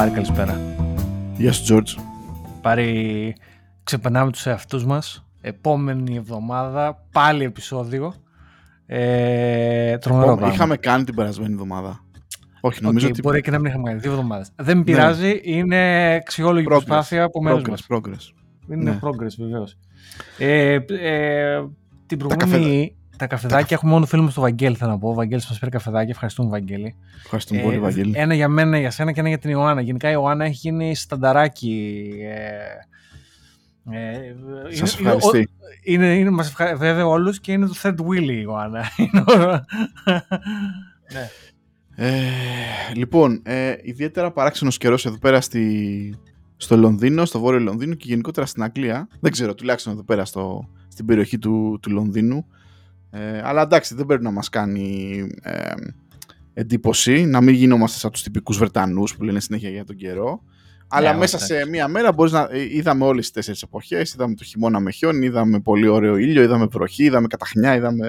Πάρη καλησπέρα. Γεια σου Τζόρτζ. Πάρη, ξεπερνάμε τους εαυτούς μας. Επόμενη εβδομάδα, πάλι επεισόδιο. Ε, τρομερό πράγμα. Είχαμε κάνει την περασμένη εβδομάδα. Όχι, νομίζω okay, ότι... Μπορεί και να μην είχαμε κάνει δύο εβδομάδες. Δεν με πειράζει, είναι αξιόλογη Progress. προσπάθεια από μέρους Progress, μας. progress. Είναι Ναι. progress βεβαίως. Ε, ε, την προηγούμενη... καφεδα- Τα καφεδάκια έχουμε μόνο φίλο μου στο Βαγγέλη, θα να πω. Ο Βαγγέλης μας πήρε καφεδάκια. Ευχαριστούμε, Βαγγέλη. Ευχαριστούμε πολύ, Βαγγέλη. Ένα για μένα, για σένα και ένα για την Ιωάννα. Γενικά η Ιωάννα έχει γίνει στανταράκι. Ε, ε, Σας είναι- ευχαριστεί. Είναι, είναι, μας ευχα... βέβαια όλους και είναι το third wheel η Ιωάννα. Είναι ο- ναι. Ε, λοιπόν, ε, ιδιαίτερα παράξενος καιρός εδώ πέρα στη, στο Λονδίνο, στο βόρειο Λονδίνο και γενικότερα στην Αγγλία. Δεν ξέρω, τουλάχιστον εδώ πέρα στο, στην περιοχή του, του Λονδίνου. Ε, αλλά εντάξει, δεν πρέπει να μας κάνει ε, εντύπωση να μην γινόμαστε σαν τους τυπικούς Βρετανούς που λένε συνέχεια για τον καιρό. Αλλά Ναι, μέσα εντάξει. σε μία μέρα μπορείς να... ε, είδαμε όλες τις τέσσερις εποχές, είδαμε το χειμώνα με χιόνι, είδαμε πολύ ωραίο ήλιο, είδαμε βροχή, είδαμε καταχνιά, είδαμε...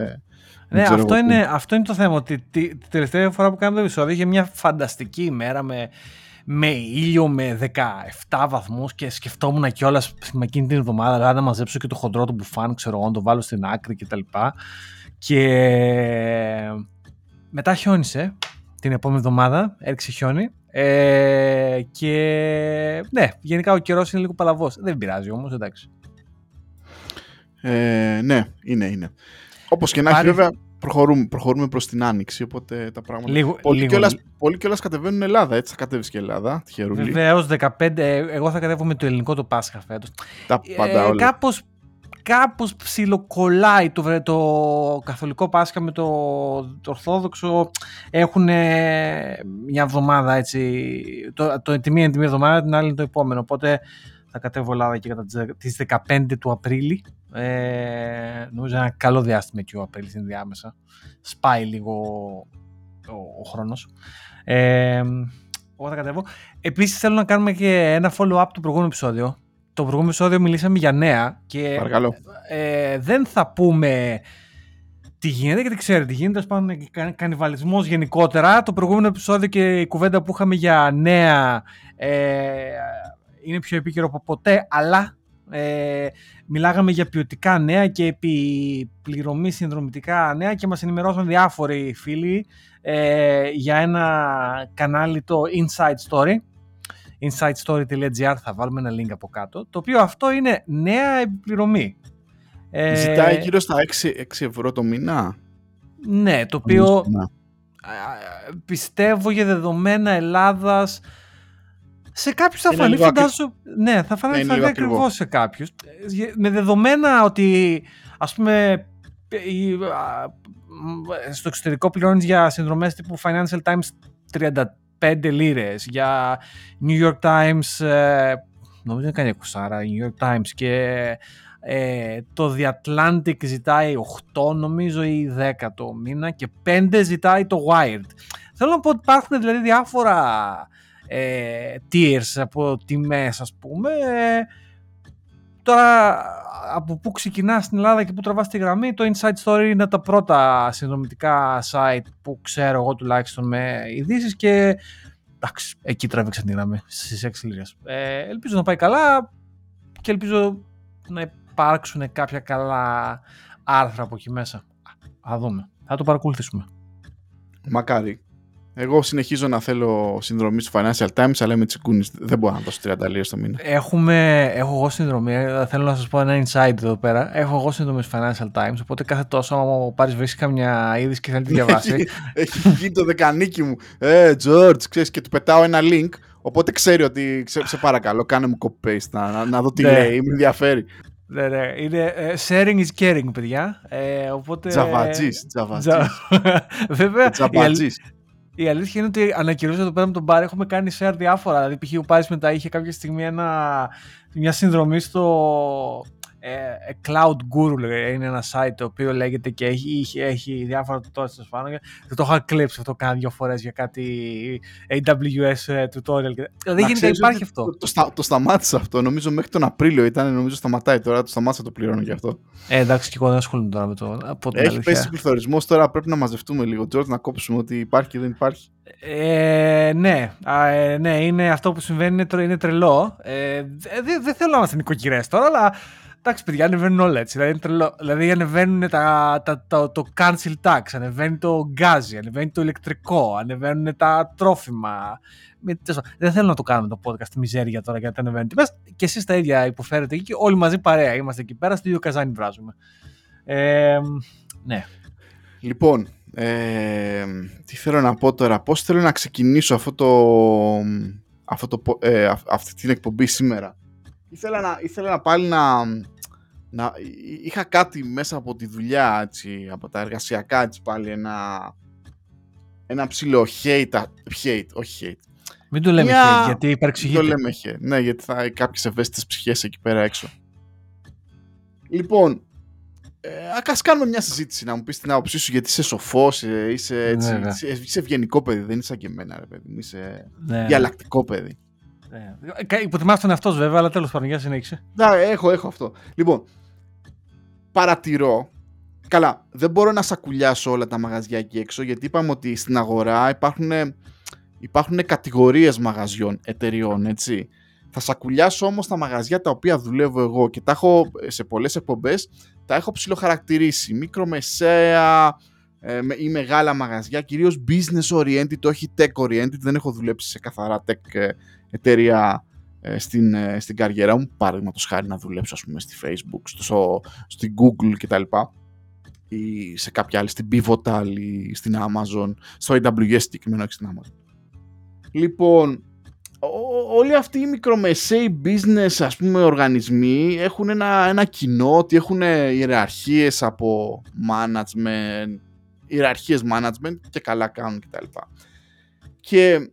δεν Ναι, ξέρω αυτό εγώ τι. είναι, αυτό είναι το θέμα. Ότι τη, τη τελευταία φορά που κάναμε το επεισόδιο είχε μια φανταστική ημέρα με, με ήλιο με 17 βαθμούς και σκεφτόμουν κιόλας με εκείνη την εβδομάδα δηλαδή, να μαζέψω και το χοντρό του μπουφάν, ξέρω εγώ, να το βάλω στην άκρη κτλ. Και μετά χιόνισε την επόμενη εβδομάδα, έριξε χιόνι. Ε, και ναι, γενικά ο καιρός είναι λίγο παλαβός. Δεν πειράζει όμως, εντάξει. Ε, ναι, είναι, είναι. Όπως και να Πάρει- έχει βέβαια προχωρούμε, προχωρούμε προς την Άνοιξη, οπότε τα πράγματα... Λίγο, Πολλοί, λίγο, κιόλας, πολλοί κιόλας κατεβαίνουν Ελλάδα, έτσι θα κατέβεις και Ελλάδα, τυχερούλη. Βεβαίως, 15. ε, Εγώ θα κατέβω με το ελληνικό το Πάσχα φέτος. Τα πάντα όλα. Κάπως, κάπως ψιλοκολλάει το, βρε- το καθολικό Πάσχα με το, το Ορθόδοξο. Έχουν μια εβδομάδα έτσι. Το, το, τη μία είναι τη μία εβδομάδα, την άλλη είναι το επόμενο. Οπότε θα κατέβω Ελλάδα και κατά τις- τις 15 του Απρίλη. Ε, νομίζω ένα καλό διάστημα και ο Απρίλης είναι διάμεσα. Σπάει λίγο ο, ο χρόνος. Ε, εγώ θα κατέβω. Επίσης θέλω να κάνουμε και ένα follow-up του προηγούμενου επεισόδιο. Το προηγούμενο επεισόδιο μιλήσαμε για νέα και Παρακαλώ. ε, δεν θα πούμε τι γίνεται, γιατί ξέρετε τι γίνεται. Τέλο πάντων, κα- κανιβαλισμός γενικότερα. Το προηγούμενο επεισόδιο και η κουβέντα που είχαμε για νέα ε, είναι πιο επίκαιρο από ποτέ, αλλά ε, μιλάγαμε για ποιοτικά νέα και επιπληρωμή συνδρομητικά νέα και μας ενημερώσαν διάφοροι φίλοι ε, για ένα κανάλι το Inside Story insidestory.gr θα βάλουμε ένα link από κάτω το οποίο αυτό είναι νέα επιπληρωμή Ε, Ζητάει γύρω στα 6, 6 ευρώ το μήνα; ναι το οποίο Να. α, πιστεύω για δεδομένα Ελλάδας σε κάποιους θα Είναι φανεί λίγο ακρι- φαντάζω ναι θα φανεί, Ναι, είναι θα λίγο φανεί ακριβό. ακριβώς σε κάποιους Ε, με δεδομένα ότι ας πούμε η- α, μ, στο εξωτερικό πληρώνεις για συνδρομές τύπου Financial Times 35 λίρες για New York Times ε, νομίζω είναι κάνει 20 New York Times και ε, το The Atlantic ζητάει 8 νομίζω ή 10 το μήνα και 5 ζητάει το Wired. Θέλω να πω ότι υπάρχουν δηλαδή διάφορα ε, tiers από τιμές ας πούμε. Ε, τώρα από πού ξεκινάς στην Ελλάδα και πού τραβάς τη γραμμή το Inside Story είναι τα πρώτα συνδρομητικά site που ξέρω εγώ τουλάχιστον με ειδήσεις και εντάξει, εκεί τραβήξαν τη γραμμή στις 6 λίρες. Ε, ελπίζω να πάει καλά και ελπίζω να υπάρξουν κάποια καλά άρθρα από εκεί μέσα. Θα δούμε. Θα το παρακολουθήσουμε. Μακάρι. Εγώ συνεχίζω να θέλω συνδρομή στο Financial Times, αλλά είμαι τσικούνης. Δεν μπορώ να δώσω 30 λίρες το μήνα. Έχουμε, έχω εγώ συνδρομή, ε, θέλω να σας πω ένα insight εδώ πέρα. Έχω εγώ συνδρομή στο Financial Times, οπότε κάθε τόσο άμα ο Πάρης βρίσκει καμιά είδηση και θέλει να τη διαβάσει. έχει, έχει βγει το δεκανίκι μου. Ε, George, ξέρεις, και του πετάω ένα link. Οπότε ξέρει ότι, σε, σε παρακαλώ, κάνε μου copy-paste να, να, να δω τι Ναι. λέει, με ενδιαφέρει. ναι, ναι, είναι ε, sharing is caring, παιδιά. Ε, οπότε... Τζαβατζής, τζαβατζής. Τζα- Βέβαια, η, αλ- Τζαβατζής. Η αλήθεια είναι ότι ανακοινώσα εδώ πέρα με τον Πάρη έχουμε κάνει share διάφορα. Δηλαδή, π.χ. ο Πάρης μετά είχε κάποια στιγμή ένα, μια συνδρομή στο ε, Cloud Guru είναι ένα site το οποίο λέγεται και έχει, έχει, έχει διάφορα tutorials πάνω. Δεν το είχα κλέψει αυτό κάνα δύο φορές για κάτι AWS ε, tutorial. Δεν γίνεται, υπάρχει αυτό. Το, το, στα, το σταμάτησα αυτό. Νομίζω μέχρι τον Απρίλιο ήταν, νομίζω σταματάει τώρα. Το σταμάτησα το πληρώνω γι' αυτό. Ε, εντάξει, και εγώ δεν ασχολούμαι τώρα με το. Από την έχει πέσει πληθωρισμός τώρα. Πρέπει να μαζευτούμε λίγο. George, να κόψουμε ότι υπάρχει και δεν υπάρχει. Ε, ναι, ε, ναι, είναι αυτό που συμβαίνει, είναι, είναι τρελό. Ε, δεν, δεν θέλω να είμαστε νοικοκυρές τώρα, αλλά Εντάξει, παιδιά, ανεβαίνουν όλα έτσι. Δηλαδή, τρελό. δηλαδή ανεβαίνουν τα, τα, τα, το cancel tax, ανεβαίνει το γκάζι, ανεβαίνει το ηλεκτρικό, ανεβαίνουν τα τρόφιμα. Δεν θέλω να το κάνουμε το podcast τη μιζέρια τώρα γιατί ανεβαίνουν τιμέ. Και εσείς τα ίδια υποφέρετε εκεί και όλοι μαζί παρέα. Είμαστε εκεί πέρα, στο ίδιο καζάνι βράζουμε. Ε, ναι. Λοιπόν, ε, τι θέλω να πω τώρα, πώς θέλω να ξεκινήσω αυτό το, αυτό το, ε, αυτή την εκπομπή σήμερα ήθελα να, ήθελα να πάλι να, να... Είχα κάτι μέσα από τη δουλειά, έτσι, από τα εργασιακά, έτσι, πάλι ένα... Ένα ψηλό hate, hate, όχι hate. Μην το λέμε Μια... hate, γιατί υπαρξηγείται. Μην το λέμε hate, ναι, γιατί θα έχει κάποιες ευαίσθητες ψυχές εκεί πέρα έξω. Λοιπόν, ε, ας κάνουμε μια συζήτηση να μου πεις την άποψή σου γιατί είσαι σοφός, ε, είσαι, έτσι, ναι, είσαι, είσαι ευγενικό παιδί, δεν είσαι και εμένα ρε παιδί, είσαι ναι. διαλλακτικό παιδί. Ε, υποτιμάς τον εαυτός βέβαια, αλλά τέλος πάντων, για συνέχισε. Ναι, έχω, έχω αυτό. Λοιπόν, παρατηρώ, καλά, δεν μπορώ να σακουλιάσω όλα τα μαγαζιά εκεί έξω, γιατί είπαμε ότι στην αγορά υπάρχουν, υπάρχουν κατηγορίες μαγαζιών, εταιριών, έτσι. Θα σακουλιάσω όμως τα μαγαζιά τα οποία δουλεύω εγώ και τα έχω σε πολλές εκπομπές, τα έχω ψηλοχαρακτηρίσει. Μικρομεσαία ε, ή μεγάλα μαγαζιά, κυρίως business oriented, όχι tech oriented, δεν έχω δουλέψει σε καθαρά tech ε, εταιρεία ε, στην, ε, στην καριέρα μου, παραδείγματος χάρη να δουλέψω ας πούμε, στη Facebook, στο, στη Google κτλ. ή σε κάποια άλλη, στην Pivotal ή στην Amazon, στο AWS συγκεκριμένα, όχι στην Amazon. Λοιπόν, όλοι αυτοί οι μικρομεσαίοι business ας πούμε οργανισμοί έχουν ένα, ένα κοινό ότι έχουν ιεραρχίες από management, ιεραρχίες management και καλά κάνουν κτλ. Και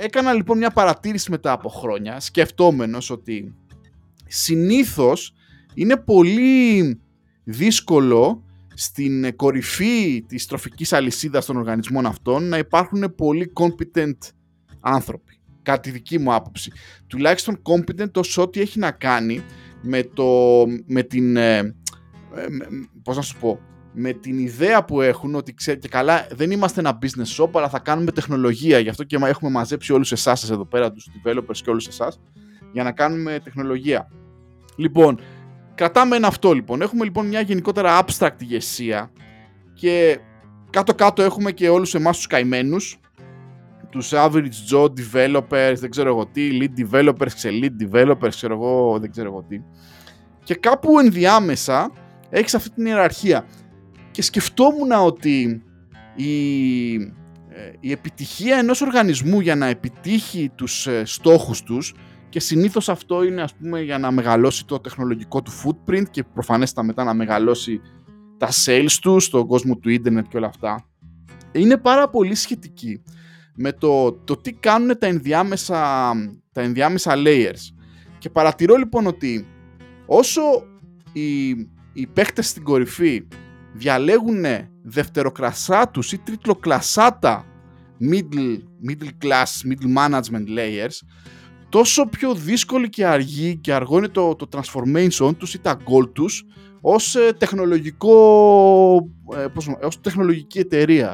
έκανα λοιπόν μια παρατήρηση μετά από χρόνια, σκεφτόμενος ότι συνήθως είναι πολύ δύσκολο στην κορυφή της τροφικής αλυσίδας των οργανισμών αυτών να υπάρχουν πολύ competent άνθρωποι. Κάτι δική μου άποψη. Τουλάχιστον competent όσο ό,τι έχει να κάνει με, το, με την... Ε, ε πώς να σου πω με την ιδέα που έχουν ότι ξέρετε και καλά δεν είμαστε ένα business shop αλλά θα κάνουμε τεχνολογία. Γι' αυτό και έχουμε μαζέψει όλους εσάς εδώ πέρα τους developers και όλους εσάς για να κάνουμε τεχνολογία. Λοιπόν κρατάμε ένα αυτό λοιπόν. Έχουμε λοιπόν μια γενικότερα abstract ηγεσία και κάτω κάτω έχουμε και όλους εμάς τους καημένους τους average Joe developers, δεν ξέρω εγώ τι, lead developers, ξε lead developers, ξέρω εγώ, δεν ξέρω εγώ τι. Και κάπου ενδιάμεσα έχεις αυτή την ιεραρχία και σκεφτόμουν ότι η, ε, η επιτυχία ενός οργανισμού για να επιτύχει τους ε, στόχους τους και συνήθως αυτό είναι ας πούμε για να μεγαλώσει το τεχνολογικό του footprint και προφανέστα μετά να μεγαλώσει τα sales τους στον κόσμο του ίντερνετ και όλα αυτά είναι πάρα πολύ σχετική με το, το τι κάνουν τα ενδιάμεσα, τα ενδιάμεσα layers. Και παρατηρώ λοιπόν ότι όσο οι, οι παίχτες στην κορυφή διαλέγουν δευτεροκλασσάτους ή τρίτλοκλασσάτα middle, middle class, middle management layers, τόσο πιο δύσκολη και αργή και αργό είναι το, το transformation τους ή τα goal τους ως, ε, τεχνολογικό, ε, πώς, ως τεχνολογική εταιρεία.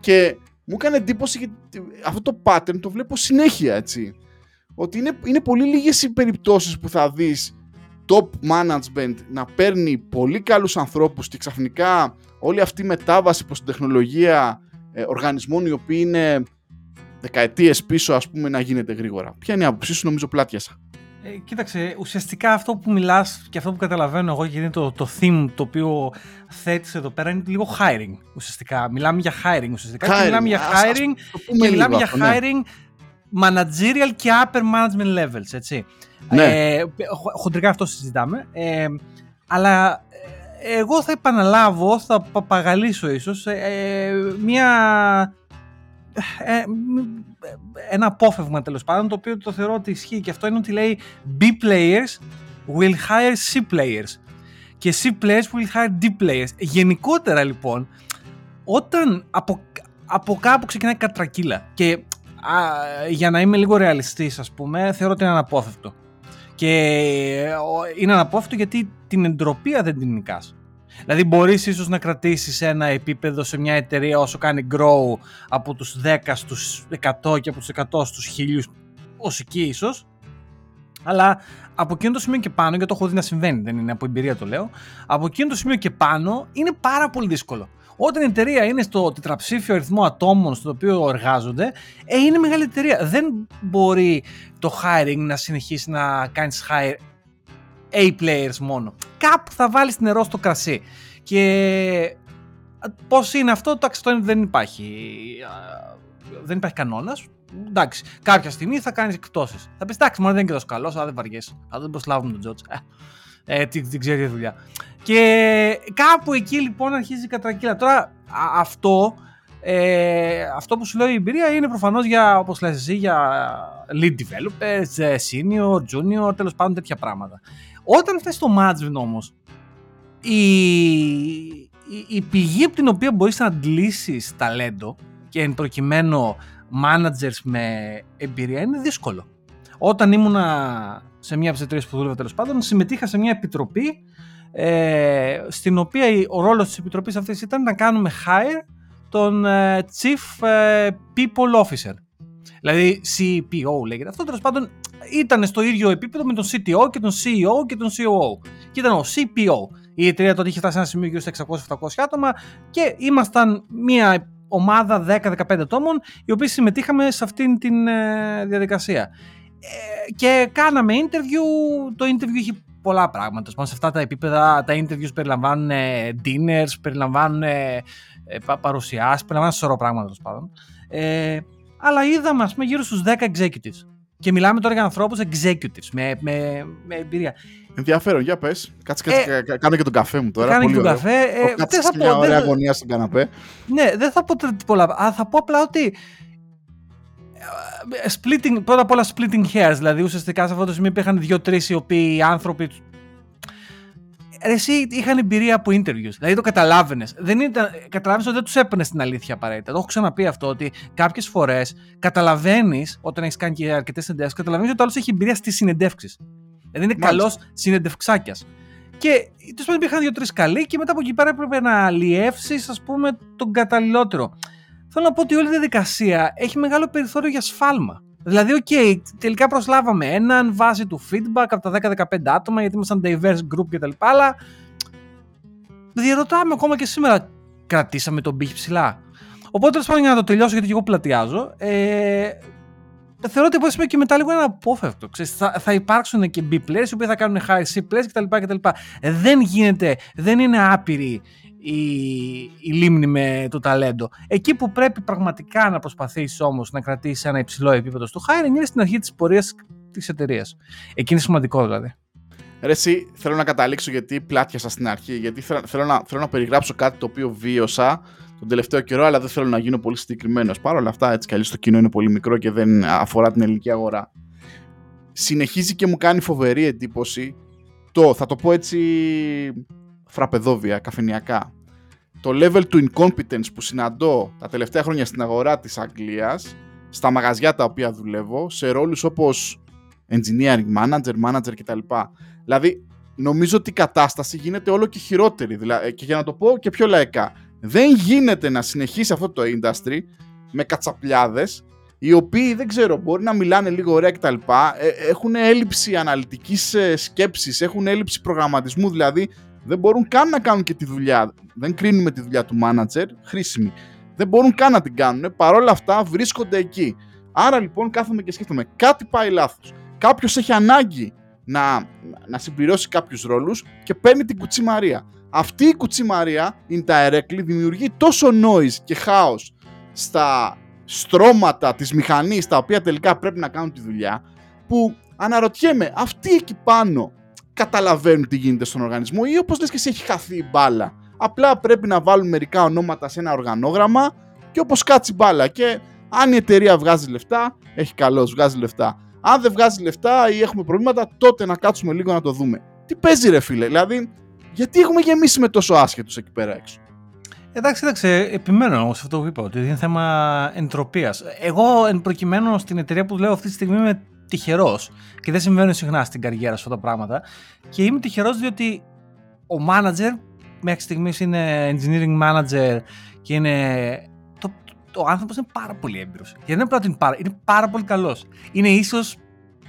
Και μου έκανε εντύπωση γιατί αυτό το pattern το βλέπω συνέχεια έτσι. Ότι είναι, είναι πολύ λίγες οι περιπτώσεις που θα δεις top management να παίρνει πολύ καλούς ανθρώπους και ξαφνικά όλη αυτή η μετάβαση προς την τεχνολογία ε, οργανισμών οι οποίοι είναι δεκαετίες πίσω ας πούμε να γίνεται γρήγορα. Ποια είναι η άποψή σου νομίζω πλάτιασα. Ε, κοίταξε, ουσιαστικά αυτό που μιλάς και αυτό που καταλαβαίνω εγώ και είναι το, το theme το οποίο θέτεις εδώ πέρα είναι λίγο hiring ουσιαστικά. Μιλάμε για hiring ουσιαστικά hiring. και μιλάμε για hiring και μιλάμε για ναι. hiring managerial και upper management levels, έτσι. Ναι. Ε, χοντρικά αυτό συζητάμε. Ε, αλλά ε, εγώ θα επαναλάβω, θα παπαγαλίσω ίσως, ε, μια... Ε, ένα απόφευγμα τέλος πάντων, το οποίο το θεωρώ ότι ισχύει και αυτό είναι ότι λέει B players will hire C players και C players will hire D players. Γενικότερα λοιπόν, όταν από, από κάπου ξεκινάει κατρακύλα και για να είμαι λίγο ρεαλιστής ας πούμε, θεωρώ ότι είναι αναπόφευκτο. Και είναι αναπόφευκτο γιατί την εντροπία δεν την νικάς. Δηλαδή μπορείς ίσως να κρατήσεις ένα επίπεδο σε μια εταιρεία όσο κάνει grow από τους 10 στους 100 και από τους 100 στους 1000 ως εκεί ίσως. Αλλά από εκείνο το σημείο και πάνω, γιατί το έχω δει να συμβαίνει, δεν είναι από εμπειρία το λέω, από εκείνο το σημείο και πάνω είναι πάρα πολύ δύσκολο. Όταν η εταιρεία είναι στο τετραψήφιο αριθμό ατόμων στο οποίο εργάζονται, ε, είναι μεγάλη εταιρεία. Δεν μπορεί το hiring να συνεχίσει να κάνεις hire A-players μόνο. Κάπου θα βάλεις νερό στο κρασί. Και πώς είναι αυτό, το αυτό δεν υπάρχει. Δεν υπάρχει κανόνας. Εντάξει, κάποια στιγμή θα κάνεις εκπτώσει. Θα πεις εντάξει, μόνο δεν είναι και τόσο καλός, αλλά δεν βαριέσαι. Αλλά δεν προσλάβουμε τον Τζότ. Ε, ε, την, την ξέρει η δουλειά. Και κάπου εκεί λοιπόν αρχίζει η κατρακύλα. Τώρα αυτό, ε, αυτό που σου λέω η εμπειρία είναι προφανώς για, όπως λες εσύ, για lead developers, ε, senior, junior, τέλος πάντων τέτοια πράγματα. Όταν θες το management όμως, η, η, η, πηγή από την οποία μπορείς να αντλήσεις ταλέντο και εν προκειμένου managers με εμπειρία είναι δύσκολο. Όταν ήμουνα σε μια από τις εταιρείες που δούλευα τέλος πάντων, συμμετείχα σε μια επιτροπή ε, στην οποία ο ρόλος της επιτροπής αυτής ήταν να κάνουμε hire τον ε, Chief ε, People Officer. Δηλαδή CPO λέγεται αυτό, τέλος πάντων ήταν στο ίδιο επίπεδο με τον CTO και τον CEO και τον COO. Και ήταν ο CPO. Η εταιρεία τότε είχε φτάσει σε ένα σημείο γύρω στα 600-700 άτομα και ήμασταν μια ομάδα 10-15 ατόμων οι οποίοι συμμετείχαμε σε αυτήν την ε, διαδικασία. Ε, και κάναμε interview, το interview είχε πολλά πράγματα. Πάνω σε αυτά τα επίπεδα, τα interviews περιλαμβάνουν ε, dinners, περιλαμβάνουν ε, παρουσιάσεις, περιλαμβάνουν σωρό πράγματα τέλος πάντων. Ε, αλλά είδαμε, ας πούμε, γύρω στους 10 executives. Και μιλάμε τώρα για ανθρώπους executives με, με, με εμπειρία. Ενδιαφέρον, για πες. Κάτσε, κάτσε, ε, κάνω και τον καφέ μου τώρα. Κάνω και τον καφέ. Ε, δεν θα πω. Μια ωραία αγωνία στον καναπέ. Ναι, δεν θα πω πολλά. Αλλά θα πω απλά ότι ε, splitting, πρώτα απ' όλα splitting hairs, δηλαδή ουσιαστικά σε αυτό το σημείο υπήρχαν δύο-τρεις οι οποίοι οι άνθρωποι εσύ είχαν εμπειρία από interviews. Δηλαδή το καταλάβαινες. Δεν ήταν, καταλάβαινες ότι δεν τους έπαιρνε στην αλήθεια απαραίτητα. Το έχω ξαναπεί αυτό ότι κάποιες φορές καταλαβαίνεις, όταν έχεις κάνει και αρκετές συνεντεύξεις, καταλαβαίνεις ότι ο άλλος έχει εμπειρία στις συνεντεύξεις. Δηλαδή είναι καλός συνεντευξάκιας. Και τέλος πάντων υπήρχαν δύο-τρεις καλοί και μετά από εκεί πέρα έπρεπε να αλιεύσεις, ας πούμε, τον καταλληλότερο. Θέλω να πω ότι όλη η διαδικασία έχει μεγάλο περιθώριο για σφάλμα. Δηλαδή, OK, okay, τελικά προσλάβαμε έναν βάσει του feedback από τα 10-15 άτομα γιατί ήμασταν diverse group κτλ. Αλλά διερωτώμαι ακόμα και σήμερα, κρατήσαμε τον πήχη ψηλά. Οπότε, τέλος πάντων, για να το τελειώσω, γιατί και εγώ πλατιάζω, ε, θεωρώ ότι από και μετά λίγο ένα απόφευκτο. Ξέρεις, θα, θα υπάρξουν και B players οι οποίοι θα κάνουν high C players κτλ. κτλ. Δεν γίνεται, δεν είναι άπειρη η, η λίμνη με το ταλέντο. Εκεί που πρέπει πραγματικά να προσπαθήσεις όμως να κρατήσεις ένα υψηλό επίπεδο στο hiring είναι στην αρχή της πορείας της εταιρείας. Εκεί είναι σημαντικό δηλαδή. Ρε εσύ, θέλω να καταλήξω γιατί πλάτιασα στην αρχή, γιατί θέλω να, θέλω να περιγράψω κάτι το οποίο βίωσα τον τελευταίο καιρό, αλλά δεν θέλω να γίνω πολύ συγκεκριμένος. Παρ' όλα αυτά, έτσι κι αλλιώς το κοινό είναι πολύ μικρό και δεν αφορά την ελληνική αγορά. Συνεχίζει και μου κάνει φοβερή εντύπωση το, θα το πω έτσι φραπεδόβια, καφενιακά. Το level του incompetence που συναντώ τα τελευταία χρόνια στην αγορά της Αγγλίας, στα μαγαζιά τα οποία δουλεύω, σε ρόλους όπως engineering manager, manager κτλ. Δηλαδή, νομίζω ότι η κατάσταση γίνεται όλο και χειρότερη. Δηλαδή, και για να το πω και πιο λαϊκά, δεν γίνεται να συνεχίσει αυτό το industry με κατσαπλιάδες οι οποίοι δεν ξέρω, μπορεί να μιλάνε λίγο ωραία κτλ. Ε, έχουν έλλειψη αναλυτικής ε, σκέψης, έχουν έλλειψη προγραμματισμού, δηλαδή δεν μπορούν καν να κάνουν και τη δουλειά. Δεν κρίνουμε τη δουλειά του manager, χρήσιμη. Δεν μπορούν καν να την κάνουν, παρόλα αυτά βρίσκονται εκεί. Άρα λοιπόν κάθομαι και σκέφτομαι, κάτι πάει λάθος. Κάποιος έχει ανάγκη να, να συμπληρώσει κάποιους ρόλους και παίρνει την κουτσιμαρία. Αυτή η κουτσιμαρία, indirectly, δημιουργεί τόσο noise και χάος στα στρώματα της μηχανής τα οποία τελικά πρέπει να κάνουν τη δουλειά που αναρωτιέμαι αυτοί εκεί πάνω καταλαβαίνουν τι γίνεται στον οργανισμό ή όπως λες και εσύ έχει χαθεί η μπάλα. Απλά πρέπει να βάλουν μερικά ονόματα σε ένα οργανόγραμμα και όπως κάτσει μπάλα και αν η εταιρεία βγάζει λεφτά, έχει καλώς, βγάζει λεφτά. Αν δεν βγάζει λεφτά ή έχουμε προβλήματα, τότε να κάτσουμε λίγο να το δούμε. Τι παίζει, ρε φίλε. Δηλαδή, γιατί έχουμε γεμίσει με τόσο άσχετους εκεί πέρα έξω; Εντάξει, εντάξει, επιμένω σε αυτό που είπα, ότι είναι θέμα εντροπίας. Εγώ, εν προκειμένου στην εταιρεία που λέω αυτή τη στιγμή, είμαι τυχερός και δεν συμβαίνουν συχνά στην καριέρα σου αυτά τα πράγματα. Και είμαι τυχερός διότι ο manager μέχρι στιγμής είναι engineering manager και είναι. Το, το, ο άνθρωπος είναι πάρα πολύ έμπειρος. Γιατί δεν είναι απλά ότι είναι πάρα, είναι πάρα πολύ καλός. Είναι ίσως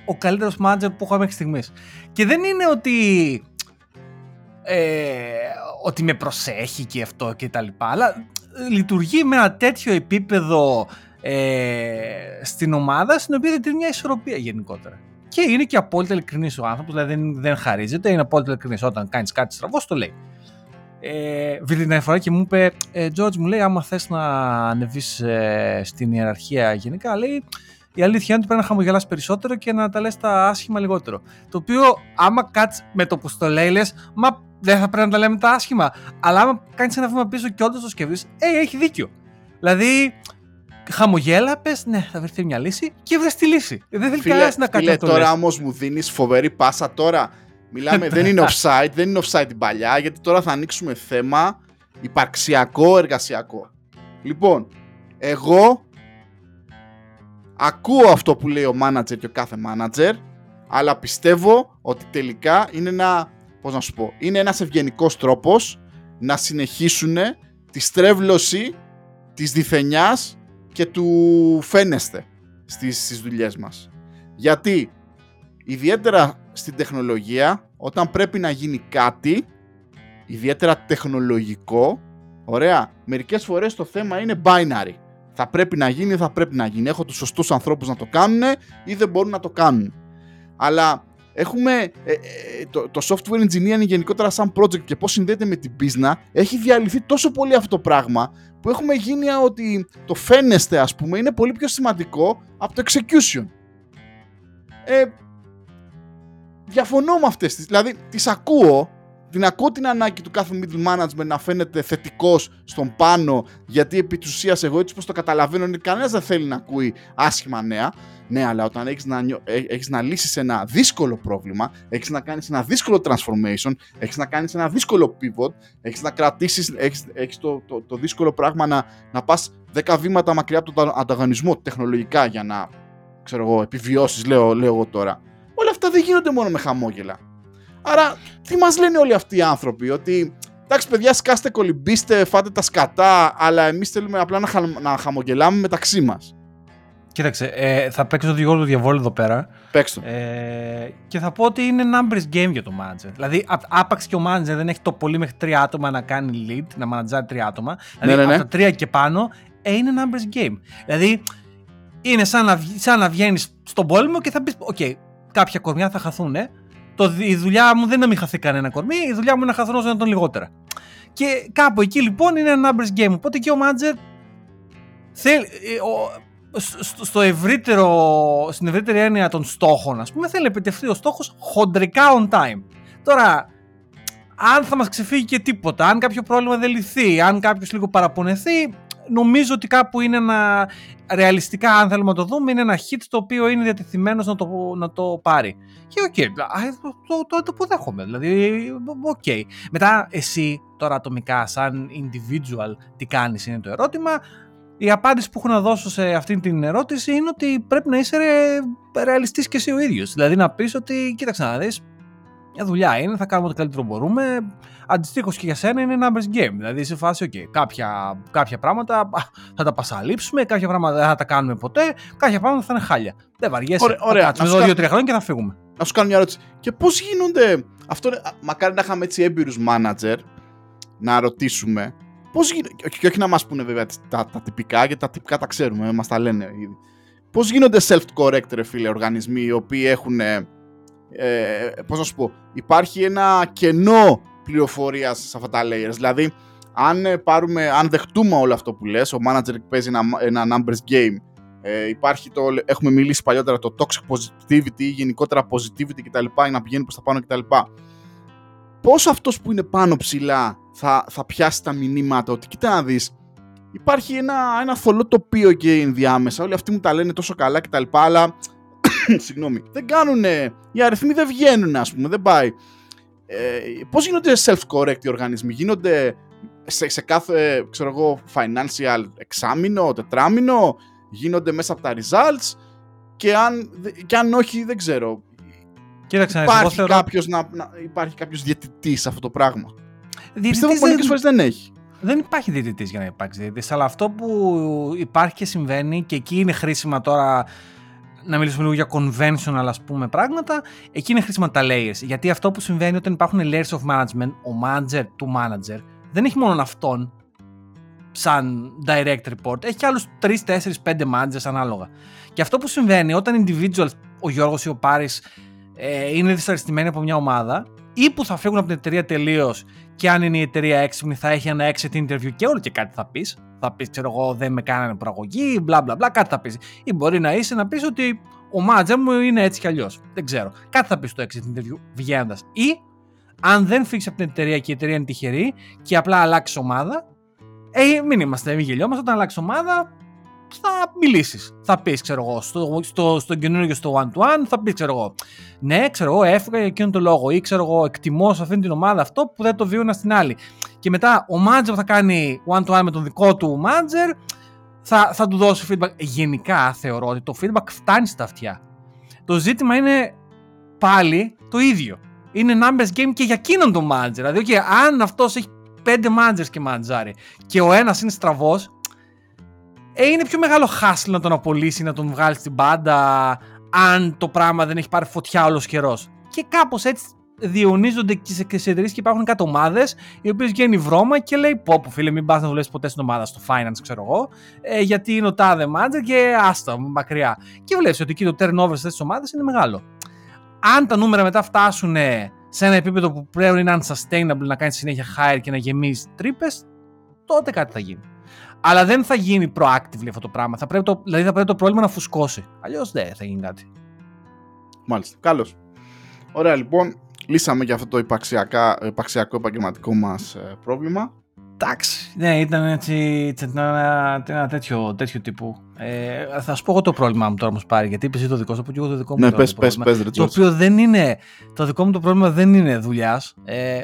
ο καλύτερος manager που έχω μέχρι στιγμής. Και δεν είναι ότι. Ε, ότι με προσέχει και αυτό και τα λοιπά, αλλά λειτουργεί με ένα τέτοιο επίπεδο ε, στην ομάδα στην οποία δεν μια ισορροπία γενικότερα. Και είναι και απόλυτα ειλικρινής ο άνθρωπος, δηλαδή δεν, δεν χαρίζεται, είναι απόλυτα ειλικρινής. Όταν κάνεις κάτι στραβό, το λέει. Ε, την φορά και μου είπε, ε, George, μου λέει, άμα θες να ανεβείς ε, στην ιεραρχία γενικά, λέει, η αλήθεια είναι ότι πρέπει να χαμογελάς περισσότερο και να τα λες τα άσχημα λιγότερο. Το οποίο, άμα κάτσεις με το που στο λέει, λες, μα δεν θα πρέπει να τα λέμε τα άσχημα. Αλλά άμα κάνεις ένα βήμα πίσω και όντως το σκεφτείς, ε, έχει δίκιο. Δηλαδή, χαμογέλα, πες, ναι, θα βρεθεί μια λύση και βρες τη λύση. Δεν θέλει κανένας να κάνει αυτό. Τώρα όμως μου δίνεις φοβερή πάσα τώρα. Μιλάμε, δεν είναι offside, δεν είναι offside την παλιά, γιατί τώρα θα ανοίξουμε θέμα υπαρξιακό, εργασιακό. Λοιπόν, εγώ ακούω αυτό που λέει ο manager και ο κάθε manager, αλλά πιστεύω ότι τελικά είναι ένα, πώς να σου πω, είναι ένας ευγενικός τρόπος να συνεχίσουν τη στρέβλωση της διθενιάς και του φαίνεστε στις, στις δουλειές μας. Γιατί ιδιαίτερα στην τεχνολογία όταν πρέπει να γίνει κάτι ιδιαίτερα τεχνολογικό ωραία, μερικές φορές το θέμα είναι binary. Θα πρέπει να γίνει, θα πρέπει να γίνει. Έχω τους σωστούς ανθρώπους να το κάνουν ή δεν μπορούν να το κάνουν. Αλλά έχουμε ε, ε, το, το software engineering γενικότερα σαν project και πώς συνδέεται με την business έχει διαλυθεί τόσο πολύ αυτό το πράγμα που έχουμε γίνει ότι το φαίνεστε ας πούμε είναι πολύ πιο σημαντικό από το execution. Ε, διαφωνώ με αυτές τις, δηλαδή τις ακούω, την ακούω την ανάγκη του κάθε middle management να φαίνεται θετικός στον πάνω γιατί επί της ουσίας εγώ έτσι πως το καταλαβαίνω είναι κανένας δεν θέλει να ακούει άσχημα νέα ναι, αλλά όταν έχεις να, νιώ... Ε, έχεις να λύσεις ένα δύσκολο πρόβλημα, έχεις να κάνεις ένα δύσκολο transformation, έχεις να κάνεις ένα δύσκολο pivot, έχεις να κρατήσεις, έχεις, έχεις το, το, το, δύσκολο πράγμα να, να πας 10 βήματα μακριά από τον ανταγωνισμό τεχνολογικά για να, ξέρω εγώ, επιβιώσεις, λέω, λέω εγώ τώρα. Όλα αυτά δεν γίνονται μόνο με χαμόγελα. Άρα, τι μας λένε όλοι αυτοί οι άνθρωποι, ότι εντάξει παιδιά σκάστε κολυμπήστε, φάτε τα σκατά, αλλά εμείς θέλουμε απλά να, χα... να χαμογελάμε μεταξύ μας. Κοίταξε, ε, θα παίξω το δικηγόρο του διαβόλου εδώ πέρα. Παίξ' το. Ε, και θα πω ότι είναι numbers game για το manager. Δηλαδή, άπαξ και ο manager δεν έχει το πολύ μέχρι τρία άτομα να κάνει lead, να μανατζάρει τρία άτομα. Δηλαδή, ναι, ναι, ναι. από τα τρία και πάνω, ε, είναι numbers game. Δηλαδή, είναι σαν να, σαν να βγαίνεις στον πόλεμο και θα πεις: OK, okay, κάποια κορμιά θα χαθούν. Ε. Το, η δουλειά μου δεν είναι να μην χαθεί κανένα κορμί, η δουλειά μου είναι να χαθούν όσο το δυνατόν λιγότερα. Και κάπου εκεί λοιπόν είναι ένα numbers game. Οπότε και ο manager θέλει, ε, ο, στο ευρύτερο, στην ευρύτερη έννοια των στόχων, ας πούμε, θέλει να επιτευχθεί ο στόχος χοντρικά on time. Τώρα, αν θα μας ξεφύγει και τίποτα, αν κάποιο πρόβλημα δεν λυθεί, αν κάποιος λίγο παραπονεθεί, νομίζω ότι κάπου είναι ένα, ρεαλιστικά αν θέλουμε να το δούμε, είναι ένα hit το οποίο είναι διατεθειμένος να το, να το πάρει. Και OK, okay, το, το, το, το αποδέχομαι, δηλαδή, OK. Okay. Μετά εσύ τώρα ατομικά σαν individual τι κάνεις είναι το ερώτημα, η απάντηση που έχω να δώσω σε αυτή την ερώτηση είναι ότι πρέπει να είσαι ρεαλιστής και εσύ ο ίδιος. Δηλαδή να πεις ότι, κοίταξε να δεις, μια δουλειά είναι, θα κάνουμε ό,τι καλύτερο μπορούμε. Αντιστοίχως και για σένα είναι numbers game. Δηλαδή σε φάση, OK, κάποια, κάποια πράγματα θα τα πασαλείψουμε, κάποια πράγματα δεν θα τα κάνουμε ποτέ, κάποια πράγματα θα είναι χάλια. Δεν βαριέσαι. Ωραία, ωραία. Θα κάτσουμε εδώ δύο-τρία χρόνια και θα φύγουμε. Να σου κάνω μια ερώτηση. Και πώς γίνονται. Αυτό, μακάρι να είχαμε έτσι έμπειρους manager να ρωτήσουμε Πώς γίνονται. Και όχι να μας πούνε βέβαια τα, τα, τυπικά, γιατί τα τυπικά τα ξέρουμε, μας τα λένε ήδη. Πώς γίνονται self-correct, ρε φίλε, οργανισμοί οι οποίοι έχουν. Ε, Πώς να σου πω, υπάρχει ένα κενό πληροφορίας σε αυτά τα layers. Δηλαδή, αν, ε, πάρουμε, αν δεχτούμε όλο αυτό που λες, ο manager παίζει ένα, ένα numbers game, ε, υπάρχει το, έχουμε μιλήσει παλιότερα το toxic positivity ή γενικότερα positivity κτλ. να πηγαίνει προς τα πάνω κτλ. Πώς αυτός που είναι πάνω ψηλά θα, θα πιάσει τα μηνύματα ότι κοίτα να δεις υπάρχει ένα, ένα θολό τοπίο και ενδιάμεσα όλοι αυτοί μου τα λένε τόσο καλά και τα λοιπά αλλά συγγνώμη, δεν κάνουν, οι αριθμοί δεν βγαίνουν ας πούμε, δεν πάει. Ε, πώς γίνονται self-correct οι οργανισμοί, γίνονται σε, σε κάθε, ξέρω εγώ, financial εξάμηνο, τετράμινο, γίνονται μέσα από τα results; Και αν, και αν όχι δεν ξέρω. Κοίταξε, υπάρχει, θεωρώ... κάποιος να, να, υπάρχει κάποιος διαιτητής σε αυτό το πράγμα; Διαιτητής Πιστεύω πολλές δεν... φορές δεν έχει. Δεν υπάρχει διαιτητής για να υπάρξει διαιτητής, αλλά αυτό που υπάρχει και συμβαίνει και εκεί είναι χρήσιμα τώρα να μιλήσουμε λίγο για conventional ας πούμε πράγματα, εκεί είναι χρήσιμα τα layers. Γιατί αυτό που συμβαίνει όταν υπάρχουν layers of management, ο manager του manager δεν έχει μόνο αυτόν σαν direct report, έχει και άλλους 3, 4, 5 managers ανάλογα. Και αυτό που συμβαίνει όταν individuals, ο Γιώργος ή ο Πάρης ε, είναι δυσαρεστημένοι από μια ομάδα ή που θα φύγουν από την εταιρεία τελείως και αν είναι η εταιρεία έξυπνη θα έχει ένα exit interview και όλο και κάτι θα πεις. Θα πεις, ξέρω εγώ, δεν με κάνανε προαγωγή, μπλα μπλα μπλα, κάτι θα πεις. Ή μπορεί να είσαι να πεις ότι ο μάτζα μου είναι έτσι κι αλλιώς. Δεν ξέρω. Κάτι θα πεις στο exit interview βγαίνοντας. Ή αν δεν φύγεις από την εταιρεία και η εταιρεία είναι τυχερή και απλά αλλάξεις ομάδα, ε, μην είμαστε, μην γελιόμαστε. Όταν αλλάξεις ομάδα, θα μιλήσεις. Θα πεις, ξέρω εγώ, στο, στο, στο καινούργιο στο one-to-one, θα πεις, ξέρω εγώ, ναι, ξέρω εγώ, έφυγα για εκείνον τον λόγο ή ξέρω εγώ, εκτιμώ σε αυτήν την ομάδα αυτό που δεν το βίωνα στην άλλη. Και μετά ο manager θα κάνει one-to-one με τον δικό του manager, θα, θα του δώσει feedback. Γενικά θεωρώ ότι το feedback φτάνει στα αυτιά. Το ζήτημα είναι πάλι το ίδιο. Είναι numbers game και για εκείνον τον manager. Δηλαδή, okay, αν αυτός έχει πέντε managers και μαντζάρι και ο ένας είναι στραβός, ε, είναι πιο μεγάλο χάσλ να τον απολύσει, να τον βγάλει στην πάντα, αν το πράγμα δεν έχει πάρει φωτιά όλος καιρός. Και κάπως έτσι διονύζονται και σε, σε εταιρείες και υπάρχουν κάτι ομάδε οι οποίες βγαίνει βρώμα και λέει: Πω, πω φίλε, μην πας να δουλεύει ποτέ στην ομάδα, στο finance, ξέρω εγώ, ε, γιατί είναι ο τάδε manager και άστα μακριά. Και βλέπεις ότι εκεί το turnover σε ομάδες είναι μεγάλο. Αν τα νούμερα μετά φτάσουν σε ένα επίπεδο που πρέπει να είναι unsustainable, να κάνεις συνέχεια hire και να γεμίζεις τρύπες, τότε κάτι θα γίνει. Αλλά δεν θα γίνει proactively αυτό το πράγμα. Θα πρέπει το, δηλαδή θα πρέπει το πρόβλημα να φουσκώσει. Αλλιώς δεν θα γίνει κάτι. Μάλιστα. Καλώς. Ωραία, λοιπόν. Λύσαμε και αυτό το υπαξιακό επαγγελματικό μας ε, πρόβλημα. Εντάξει, ναι, ήταν έτσι, ένα, ένα τέτοιο, τέτοιο τύπου. Ε, θα σου πω εγώ το πρόβλημά μου τώρα όμω πάρει, γιατί είπες το δικό σου, και εγώ το δικό μου. Ναι, πες, πες, πες. Το οποίο δεν είναι. Το δικό μου το πρόβλημα δεν είναι δουλειάς. Ε,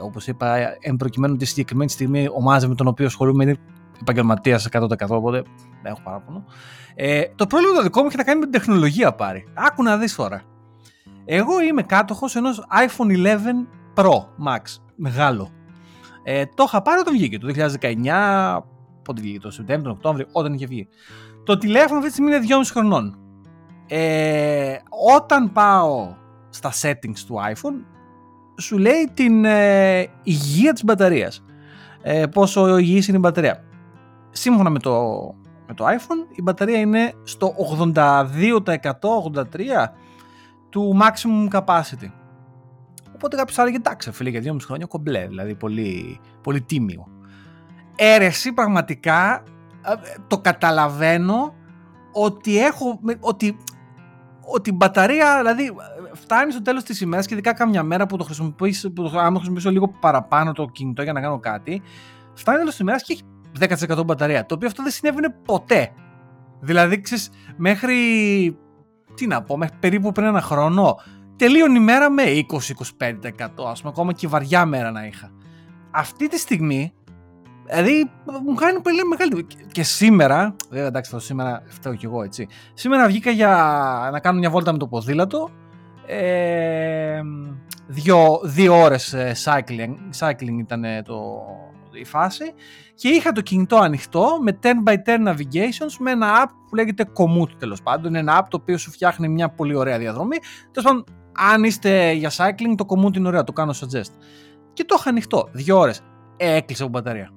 Όπως είπα, εν προκειμένου τη συγκεκριμένη στιγμή ο μάζε με τον οποίο ασχολούμαι είναι επαγγελματίας 100%, οπότε δεν έχω παράπονο. Ε, το πρόβλημα το δικό μου έχει να κάνει με την τεχνολογία πάρει. Άκου να δεις τώρα. Εγώ είμαι κάτοχος ενός iPhone 11 Pro Max, μεγάλο. Ε, το είχα πάρει όταν βγήκε, το 2019, πότε βγήκε, το Σεπτέμβριο, τον Οκτώβριο, όταν είχε βγει. Το τηλέφωνο αυτή τη στιγμή είναι 2,5 χρονών. Ε, όταν πάω στα settings του iPhone, σου λέει την ε, υγεία της μπαταρίας. Ε, πόσο υγιής είναι η μπαταρία. Σύμφωνα με το, με το iPhone, η μπαταρία είναι στο 82%, 83% του maximum capacity. Οπότε κάποιος έλεγε εντάξει, φίλε, για 2,5 χρόνια κομπλέ, δηλαδή πολύ, πολύ τίμιο. Έρεση πραγματικά το καταλαβαίνω ότι έχω. Ότι, ότι η μπαταρία, δηλαδή, φτάνει στο τέλος της ημέρας και ειδικά κάμια μέρα που το χρησιμοποιήσω, που το, άμα χρησιμοποιήσω λίγο παραπάνω το κινητό για να κάνω κάτι, φτάνει τέλος της ημέρας και έχει 10% μπαταρία. Το οποίο αυτό δεν συνέβαινε ποτέ. Δηλαδή, ξέρεις, μέχρι. Τι να πω, μέχρι περίπου πριν ένα χρόνο τελείωνε η μέρα με 20-25% ας πούμε, ακόμα και βαριά μέρα να είχα. Αυτή τη στιγμή, δηλαδή μου κάνει πολύ μεγάλη... Και σήμερα, βέβαια εντάξει το σήμερα φταίω κι εγώ έτσι, σήμερα βγήκα για να κάνω μια βόλτα με το ποδήλατο, ε, δύο, δύο ώρες ε, cycling, cycling ήταν το, η φάση και είχα το κινητό ανοιχτό με 10x10 navigations με ένα app που λέγεται Komoot τέλος πάντων. Είναι ένα app το οποίο σου φτιάχνει μια πολύ ωραία διαδρομή. Τέλος πάντων αν είστε για cycling, το commute είναι ωραίο, το κάνω suggest. Και το είχα ανοιχτό, δύο ώρες. Ε, έκλεισε από μπαταρία.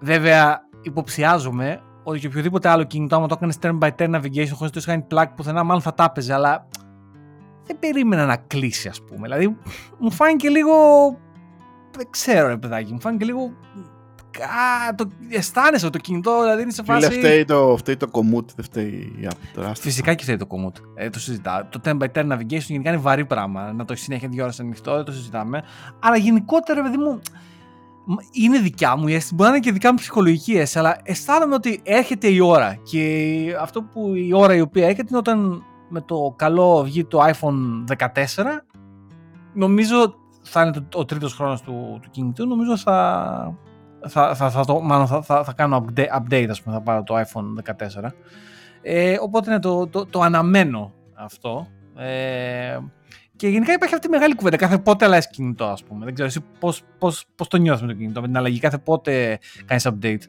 Βέβαια, υποψιάζομαι ότι και οποιοδήποτε άλλο κινητό, άμα το έκανες turn by turn navigation χωρίς να το κάνει plug πουθενά, μάλλον θα τα έπαιζε, αλλά δεν περίμενα να κλείσει, ας πούμε. Δηλαδή, μου φάνηκε λίγο. Δεν ξέρω, ρε παιδάκι, μου φάνηκε λίγο Α, το, αισθάνεσαι το κινητό, δηλαδή είναι σε φάση. Φίλε, φταίει το, φταίει το commute, δεν φταίει η app. Φυσικά και φταίει το commute. Ε, το συζητάω. Το 10 by 10 navigation γενικά είναι βαρύ πράγμα. Να το έχεις συνέχεια δύο ώρες ανοιχτό, δεν το συζητάμε. Αλλά γενικότερα, παιδί μου, είναι δικιά μου η αίσθηση. Μπορεί να είναι και δικιά μου ψυχολογική αίσθηση, αλλά αισθάνομαι ότι έρχεται η ώρα. Και αυτό που η ώρα η οποία έρχεται είναι όταν με το καλό βγει το iPhone 14, νομίζω θα είναι το, ο τρίτος χρόνος του, του κινητού, νομίζω θα, θα, θα, θα, το, μάλλον θα, θα, θα κάνω update, update, ας πούμε, θα πάρω το iPhone 14. Ε, οπότε είναι το, το, το αναμένω αυτό. Ε, και γενικά υπάρχει αυτή η μεγάλη κουβέντα. Κάθε πότε αλλάζει κινητό, ας πούμε. Δεν ξέρω εσύ πώς πώς, πώς το νιώθεις με το κινητό, με την αλλαγή; Κάθε πότε κάνεις update;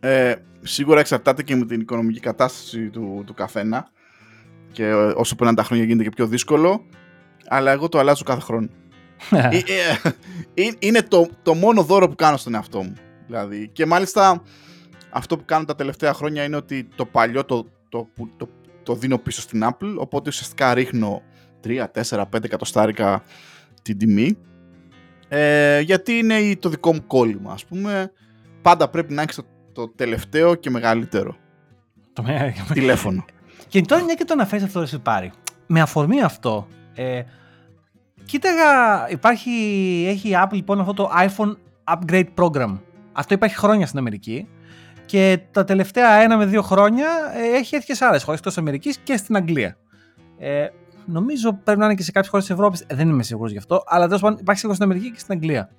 Ε, σίγουρα εξαρτάται και με την οικονομική κατάσταση του, του καθένα. Και όσο περνάνε τα χρόνια γίνεται και πιο δύσκολο. Αλλά εγώ το αλλάζω κάθε χρόνο. Ε, ε, ε, είναι το, το μόνο δώρο που κάνω στον εαυτό μου. Δηλαδή. Και μάλιστα αυτό που κάνω τα τελευταία χρόνια είναι ότι το παλιό το, το, το, το δίνω πίσω στην Apple. Οπότε ουσιαστικά ρίχνω 3, 4, 5 εκατοστάρικα την τιμή. Ε, γιατί είναι το δικό μου κόλλημα, ας πούμε. Πάντα πρέπει να έχεις το, το τελευταίο και μεγαλύτερο το τηλέφωνο. και τώρα μια και το αναφέρεις αυτό, εσύ πάρει. Με αφορμή αυτό, ε, κοίταγα, υπάρχει, έχει η Apple λοιπόν αυτό το iPhone Upgrade Program. Αυτό υπάρχει χρόνια στην Αμερική. Και τα τελευταία ένα με δύο χρόνια ε, έχει έρθει και σε άλλες χώρες εκτός Αμερικής και στην Αγγλία. Ε, νομίζω πρέπει να είναι και σε κάποιες χώρες της Ευρώπης, ε, δεν είμαι σίγουρος γι' αυτό, αλλά τέλος πάντων υπάρχει και στην Αμερική και στην Αγγλία.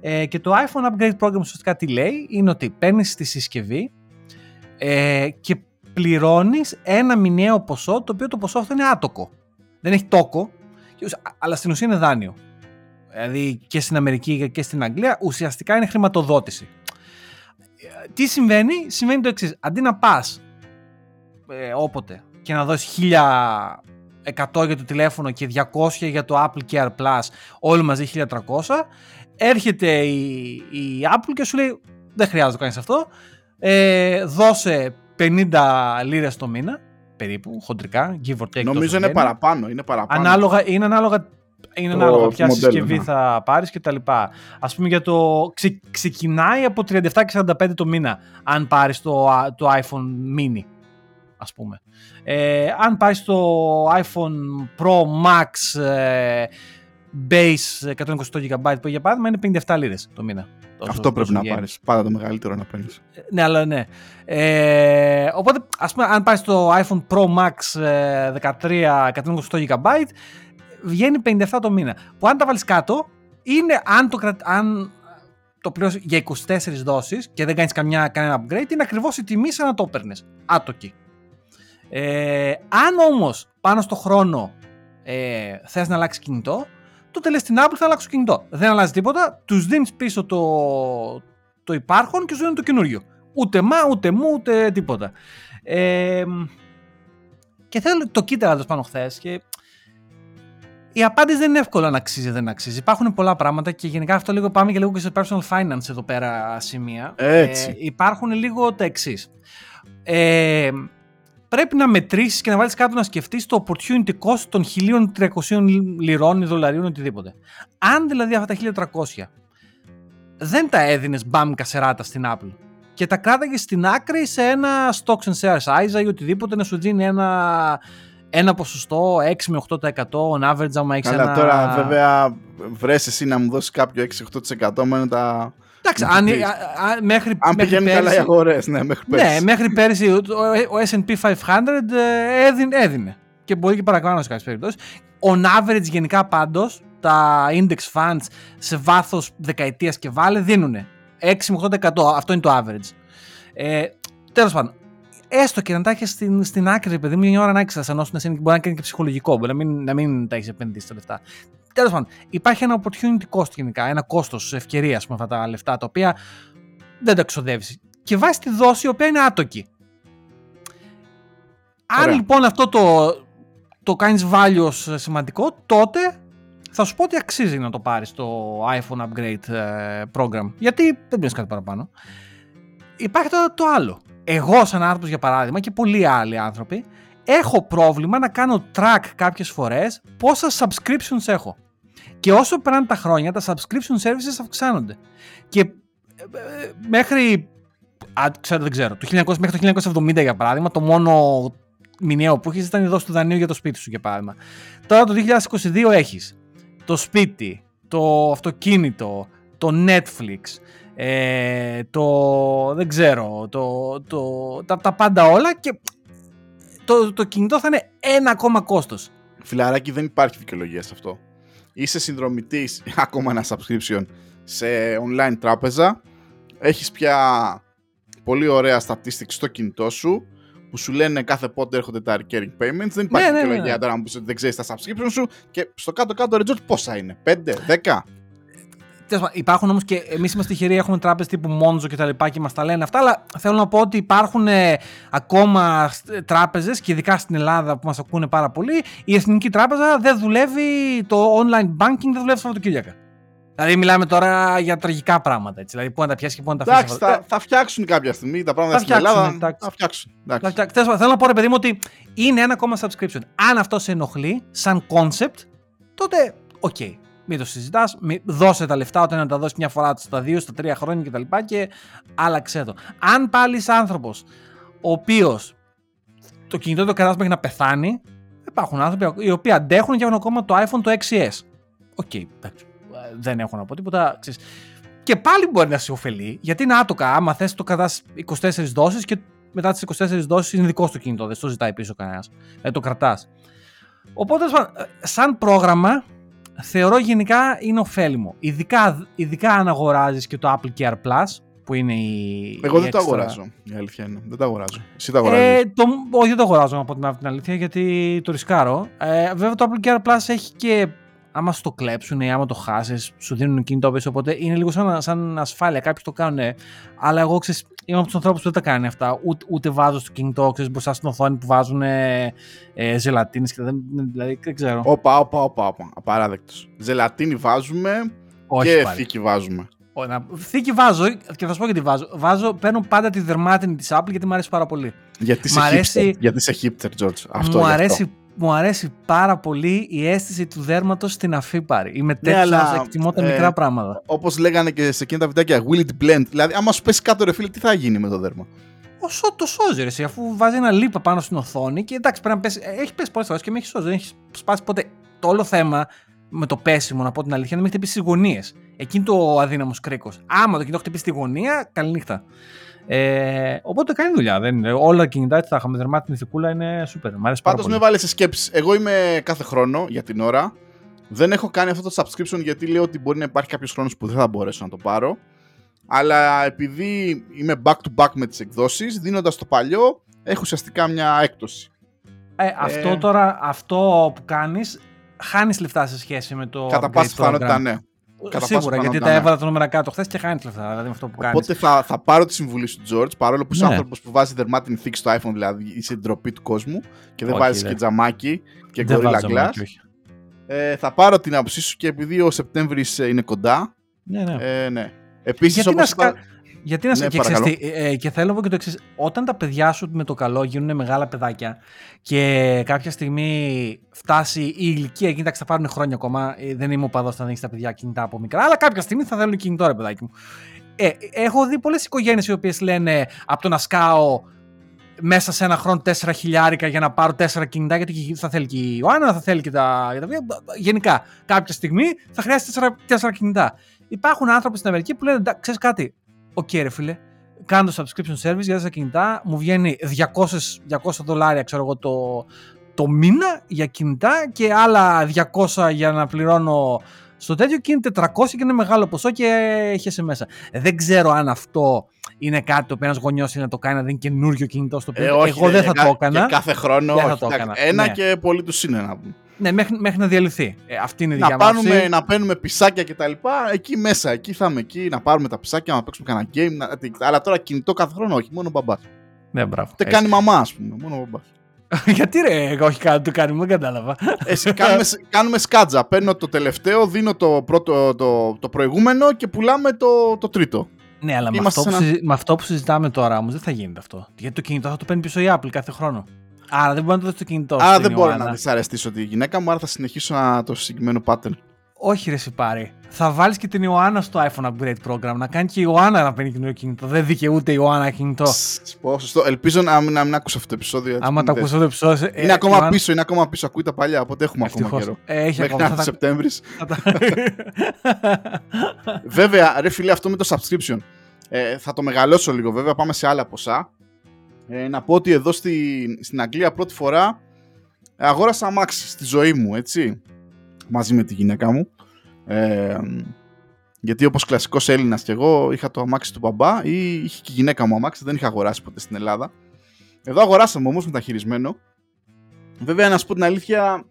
Ε, και το iPhone Upgrade Program ουσιαστικά τι λέει, είναι ότι παίρνεις τη συσκευή ε, και πληρώνεις ένα μηνιαίο ποσό, το οποίο το ποσό αυτό είναι άτοκο. Δεν έχει τόκο, αλλά στην ουσία είναι δάνειο. Δηλαδή και στην Αμερική και στην Αγγλία ουσιαστικά είναι χρηματοδότηση. Τι συμβαίνει, συμβαίνει το εξής. Αντί να πας ε, όποτε και να δώσεις 1100 για το τηλέφωνο και 200 για το Apple Care Plus, όλοι μαζί 1300, έρχεται η, η Apple και σου λέει δεν χρειάζεται να κάνεις αυτό, ε, δώσε 50 λίρες το μήνα, περίπου, χοντρικά, give or take. Νομίζω είναι παραπάνω, είναι παραπάνω. Ανάλογα, είναι ανάλογα είναι ανάλογα ποια συσκευή ναι. θα πάρεις και τα λοιπά. Α πούμε για το. ξεκινάει από 37 και 45 το μήνα, αν πάρεις το, το iPhone mini. Ας πούμε. Ε, αν πάει στο iPhone Pro Max ε, Base 128 GB που για παράδειγμα είναι 57 λίρες το μήνα. Αυτό πρέπει να πάρεις. Πάντα το μεγαλύτερο να παίρνεις. Ε, ναι, αλλά ναι. Ε, οπότε, ας πούμε, αν πάει στο iPhone Pro Max 13 128 GB βγαίνει 57 το μήνα. Που αν τα βάλεις κάτω, είναι αν το, αν το πληρώσεις για 24 δόσεις και δεν κάνεις καμιά, κανένα upgrade, είναι ακριβώς η τιμή σαν να το έπαιρνες. Άτοκη. Ε, αν όμως πάνω στο χρόνο ε, θες να αλλάξεις κινητό, τότε λες στην Apple θα αλλάξω κινητό. Δεν αλλάζει τίποτα, τους δίνεις πίσω το, το υπάρχον και σου δίνουν το καινούριο. Ούτε μα, ούτε μου, ούτε τίποτα. Ε, και θέλω, το κοίταγα πάνω χθες και η απάντηση δεν είναι εύκολο να αξίζει δεν αξίζει. Υπάρχουν πολλά πράγματα και γενικά αυτό λίγο πάμε και λίγο και σε personal finance εδώ πέρα σημεία. Έτσι. Ε, υπάρχουν λίγο τα εξής. Ε, πρέπει να μετρήσεις και να βάλεις κάτω να σκεφτείς το opportunity cost των 1300 λιρών ή δολαρίων οτιδήποτε. Αν δηλαδή αυτά τα 1300 δεν τα έδινες μπαμ κασεράτα στην Apple και τα κράταγες στην άκρη σε ένα stocks and shares ISA ή οτιδήποτε να σου δίνει ένα, ένα ποσοστό 6 με 8% on average άμα έχεις Αλλά ένα... τώρα βέβαια βρες εσύ να μου δώσεις κάποιο 6-8% με τα Εντάξει, αν, α, α, μέχρι, αν μέχρι πηγαίνουν πέρυσι, καλά οι αγορές, ναι, μέχρι πέρυσι. Ναι, μέχρι πέρυσι ο, ο S&P 500 ε, έδινε, έδινε. Και μπορεί και παρακάνω σε κάποιες περιπτώσεις. On average, γενικά πάντως, τα index funds σε βάθος δεκαετίας και βάλε δίνουν 6 με 8%. Αυτό είναι το average. Ε, Τέλος πάντων, έστω και να τα έχεις στην, στην άκρη, παιδί μου, μια ώρα να έχεις ασθενώσουν εσένα και μπορεί να κάνει και ψυχολογικό. Μπορεί να μην, να μην τα έχεις επενδύσει τα λεφτά. Τέλος πάντων, υπάρχει ένα opportunity cost γενικά, ένα κόστος ευκαιρίας με αυτά τα λεφτά τα οποία δεν τα εξοδεύει. Και βάζει τη δόση η οποία είναι άτοκη. Αν λοιπόν αυτό το, το κάνεις value ως σημαντικό, τότε θα σου πω ότι αξίζει να το πάρεις το iPhone upgrade ε, program. Γιατί δεν πει κάτι παραπάνω. Υπάρχει το, το άλλο. Εγώ, σαν άνθρωπος για παράδειγμα, και πολλοί άλλοι άνθρωποι, έχω πρόβλημα να κάνω track κάποιες φορές πόσα subscriptions έχω. Και όσο περνάνε τα χρόνια, τα subscription services αυξάνονται. Και ε, ε, μέχρι, α, ξέρω, δεν ξέρω, το 1900, μέχρι το 1970 για παράδειγμα, το μόνο μηνιαίο που έχεις ήταν η δόση του δανείου για το σπίτι σου για παράδειγμα. Τώρα το 2022 έχεις το σπίτι, το αυτοκίνητο, το Netflix, ε, το δεν ξέρω, το, το, τα, τα πάντα όλα και το, το κινητό θα είναι ένα ακόμα κόστος. Φιλαράκι, δεν υπάρχει δικαιολογία σε αυτό. Είσαι συνδρομητής ακόμα ένα subscription σε online τράπεζα. Έχεις πια πολύ ωραία statistics στο κινητό σου που σου λένε κάθε πότε έρχονται τα recurring payments. Δεν υπάρχει Ναι, ναι, ναι, δικαιολογία ναι. τώρα να πεις ότι δεν ξέρεις τα subscription σου και στο κάτω-κάτω ρε George, πόσα είναι, 5, 10. Τέλος πάντων, Υπάρχουν όμως και εμείς είμαστε τυχεροί, έχουμε τράπεζες τύπου Monzo και τα λοιπά και μας τα λένε αυτά. Αλλά θέλω να πω ότι υπάρχουν ε, ακόμα τράπεζες και ειδικά στην Ελλάδα που μας ακούνε πάρα πολύ. Η Εθνική Τράπεζα δεν δουλεύει, το online banking δεν δουλεύει Σαββατοκύριακα. Δηλαδή, μιλάμε τώρα για τραγικά πράγματα. Έτσι. Δηλαδή, πού να τα πιάσεις και πού να τα αφήσεις. Εντάξει, θα, θα φτιάξουν κάποια στιγμή τα πράγματα Θα στην φτιάξουν, Ελλάδα. εντάξει. Θα φτιάξουν. εντάξει. Δηλαδή, τέλος πάντων, Θέλω να πω, ρε παιδί μου, ότι είναι ένα ακόμα subscription. Αν αυτό σε ενοχλεί, σαν concept, τότε οκ. Μην το συζητάς, δώσε τα λεφτά όταν να τα δώσεις μια φορά στα δύο, στα τρία χρόνια κτλ. Και, και άλλαξε το. Αν πάλι είσαι άνθρωπος ο οποίος το κινητό το κρατάς μέχρι να πεθάνει, υπάρχουν άνθρωποι οι οποίοι αντέχουν και έχουν ακόμα το iPhone το 6S. Οκ, εντάξει. Ε, Δεν έχω να πω τίποτα. Ξέρεις. Και πάλι μπορεί να σε ωφελεί, γιατί είναι άτοκα. Άμα θες, το κρατάς 24 δόσεις και μετά τις 24 δόσεις είναι δικό σου το κινητό. Δεν στο ζητάει πίσω κανένας. Δεν το κρατάς. Οπότε, τέλος πάντων, ε, σαν πρόγραμμα, θεωρώ γενικά είναι ωφέλιμο. Ειδικά, ειδικά αν αγοράζεις και το Apple Care Plus, που είναι η. Εγώ η δεν το extra- αγοράζω. Η αλήθεια είναι. Δεν το αγοράζω. Εσύ το αγοράζεις. ε, το, όχι, δεν το αγοράζω να πω την, την αλήθεια γιατί το ρισκάρω. Ε, βέβαια το Apple Care Plus έχει και. Άμα σου το κλέψουν ή άμα το χάσεις, σου δίνουν κινητό πίσω. Οπότε είναι λίγο σαν, σαν ασφάλεια. Κάποιοι το κάνουν. Αλλά εγώ ξέρεις, είμαι από τους ανθρώπους που δεν τα κάνει αυτά. Ούτε, ούτε βάζω στο κινητό ξέρεις, μπροστά στην οθόνη που βάζουν ε, ε, ζελατίνες και δεν, δηλαδή, δεν ξέρω. Όπα, όπα, όπα, όπα. Απαράδεκτος. Ζελατίνη βάζουμε όχι και πάλι. θήκη βάζουμε. Ω, να- Θήκη βάζω και θα σου πω γιατί βάζω. Βάζω, παίρνω πάντα τη δερμάτινη της Apple γιατί μου αρέσει πάρα πολύ. Γιατί Μ' είσαι αρέσει- hipster. Γιατί είσαι hipster, George. Αυτό μου, γι' αυτό. αρέσει, μου αρέσει πάρα πολύ η αίσθηση του δέρματος στην αφύπαρη. Είμαι τέτοιος Ναι, αλλά, αλλά, εκτιμώ τα ε, μικρά πράγματα. Όπως λέγανε και σε εκείνα τα βιντεάκια, will it blend. Δηλαδή, άμα σου πέσει κάτω, ρε φίλε, τι θα γίνει με το δέρμα; Όσο το σώζει, ρε, εσύ, αφού βάζει ένα λίπα πάνω στην οθόνη και εντάξει, πρέπει να πέσει. ε, Έχει πέσει πολλές φορές και με έχει σώσει. Δεν έχεις σπάσει ποτέ. Το όλο θέμα με το πέσιμο, να πω την αλήθεια, είναι να με χτυπήσεις στι γωνίες. Εκείνη το αδύναμος κρίκος. Άμα το κινητό χτυπήσει στη γωνία, καληνύχτα. Ε, οπότε κάνει δουλειά. Δεν. Όλα τα κινητά τη τα είχαμε δερμάτινη θηκούλα είναι σούπερ. Μ' αρέσει με βάλει σε σκέψη. Εγώ είμαι κάθε χρόνο για την ώρα. Δεν έχω κάνει αυτό το subscription γιατί λέω ότι μπορεί να υπάρχει κάποιος χρόνος που δεν θα μπορέσω να το πάρω. Αλλά επειδή είμαι back to back με τις εκδόσεις, δίνοντας το παλιό, έχω ουσιαστικά μια έκπτωση. Ε, αυτό ε. τώρα, που κάνεις, χάνεις λεφτά σε σχέση με το. Κατά πάσα πιθανότητα, ναι κατά Σίγουρα, πάσα γιατί πιθανότητα, τα ναι. έβαλα τα νούμερα κάτω χθες και χάνει λεφτά. Δηλαδή με αυτό που κάνεις. Οπότε θα, θα πάρω τη συμβουλή σου, George, παρόλο που είσαι Ναι. άνθρωπος που βάζει δερμάτινη θήκη στο iPhone, δηλαδή είσαι ντροπή του κόσμου και δεν Όχι, βάζεις ρε. και τζαμάκι και Δεν Gorilla βάζω Glass. μάκι, όχι. Ε, θα πάρω την άποψή σου και επειδή ο Σεπτέμβρης είναι κοντά. Ναι, ναι. Ε, ναι. Επίσης, Γιατί να, σκα... Γιατί να Ναι, σκα... και, παρακαλώ. ξέρεις τι, ε, και θέλω να πω και το εξής. Όταν τα παιδιά σου με το καλό γίνουν μεγάλα παιδάκια και κάποια στιγμή φτάσει η ηλικία εκεί, εντάξει, θα πάρουν χρόνια ακόμα. ε, Δεν είμαι οπαδός να δίνει τα παιδιά κινητά από μικρά, αλλά κάποια στιγμή θα θέλουν κινητό, ρε παιδάκι μου. Ε, έχω δει πολλές οικογένειες οι οποίες λένε από το να σκάω μέσα σε ένα χρόνο 4 χιλιάρικα για να πάρω 4 κινητά, γιατί θα θέλει και η Ιωάννα, θα θέλει και τα, και τα παιδιά. Γενικά, κάποια στιγμή θα χρειάζεται 4, 4 κινητά. Υπάρχουν άνθρωποι στην Αμερική που λένε, ξέρεις κάτι, οκ ρε φίλε, κάνω το subscription service για 4 κινητά, μου βγαίνει 200, 200 δολάρια, ξέρω εγώ, το, το μήνα για κινητά και άλλα 200 για να πληρώνω στο τέτοιο και είναι 400 και είναι μεγάλο ποσό και έχεσαι μέσα. Δεν ξέρω αν αυτό είναι κάτι το οποίο ένας γονιός είναι να το κάνει, να δίνει καινούριο κινητό στο παιδί. Ε, όχι, Εγώ ρε, δεν θα κα- το έκανα. Και κάθε χρόνο. Δεν θα όχι, το εντάξει, έκανα, Ένα ναι. και πολύ τους είναι να πούμε. Ναι, μέχρι, μέχρι να διαλυθεί. Ε, αυτή είναι η δικιά Να, μου πάρουμε, άποψη. να παίρνουμε πισάκια και τα λοιπά, εκεί μέσα, εκεί θα είμαι εκεί, να πάρουμε τα πισάκια, να παίξουμε κανένα game. Να... τι- Αλλά τώρα κινητό κάθε χρόνο, όχι, μόνο μπαμπάς. Ναι, μπράβο. Ούτε κάνει μαμά, ας πούμε, μόνο μπαμπάς. Γιατί ρε, εγώ όχι κάτι του κάνει, δεν κατάλαβα. Εσύ, κάνουμε, κάνουμε σκάτζα. Παίρνω το τελευταίο, δίνω το, πρώτο, το, το προηγούμενο και πουλάμε το, το τρίτο. Ναι, αλλά με Είμαστε αυτό, που σε ένα- συζη- με αυτό που συζητάμε τώρα όμως δεν θα γίνεται αυτό. Γιατί το κινητό θα το παίρνει πίσω η Apple κάθε χρόνο. Άρα δεν μπορεί να το δώσει το κινητό. Άρα στην δεν μπορώ Ιωάννα. να δυσαρεστήσω τη γυναίκα μου, άρα θα συνεχίσω να, το συγκεκριμένο pattern. Όχι, ρε, πάρει. Θα βάλεις και την Ιωάννα στο iPhone Upgrade Program να κάνει και η Ιωάννα να παίρνει καινούριο κινητό. Δεν δικαιούται η Ιωάννα κινητό. Σ- πω, σωστό. Ελπίζω να, μην- να μην άκουσα αυτό το επεισόδιο. έτσι, Άμα μην το δες. ακούσω το επεισόδιο. ε, Είναι ακόμα Ιωάννα- πίσω, είναι ακόμα πίσω. Ακούει τα παλιά, οπότε έχουμε ακόμα Ευτυχώς. καιρό. Ε, έχει Μέχρι ακόμα. να θα έρθει τα- Σεπτέμβρης. θα τα- Βέβαια, ρε φίλε, αυτό με το subscription. Ε, θα το μεγαλώσω λίγο, βέβαια. Πάμε σε άλλα ποσά. Ε, να πω ότι εδώ στη, στην Αγγλία πρώτη φορά αγόρασα αμάξι στη ζωή μου, έτσι. Μαζί με τη γυναίκα μου. Ε, γιατί όπως κλασικός Έλληνας και εγώ είχα το αμάξι του μπαμπά ή είχε και η γυναίκα μου αμάξι, δεν είχα αγοράσει ποτέ στην Ελλάδα. Εδώ αγοράσαμε όμως μεταχειρισμένο. Βέβαια να σου πω την αλήθεια,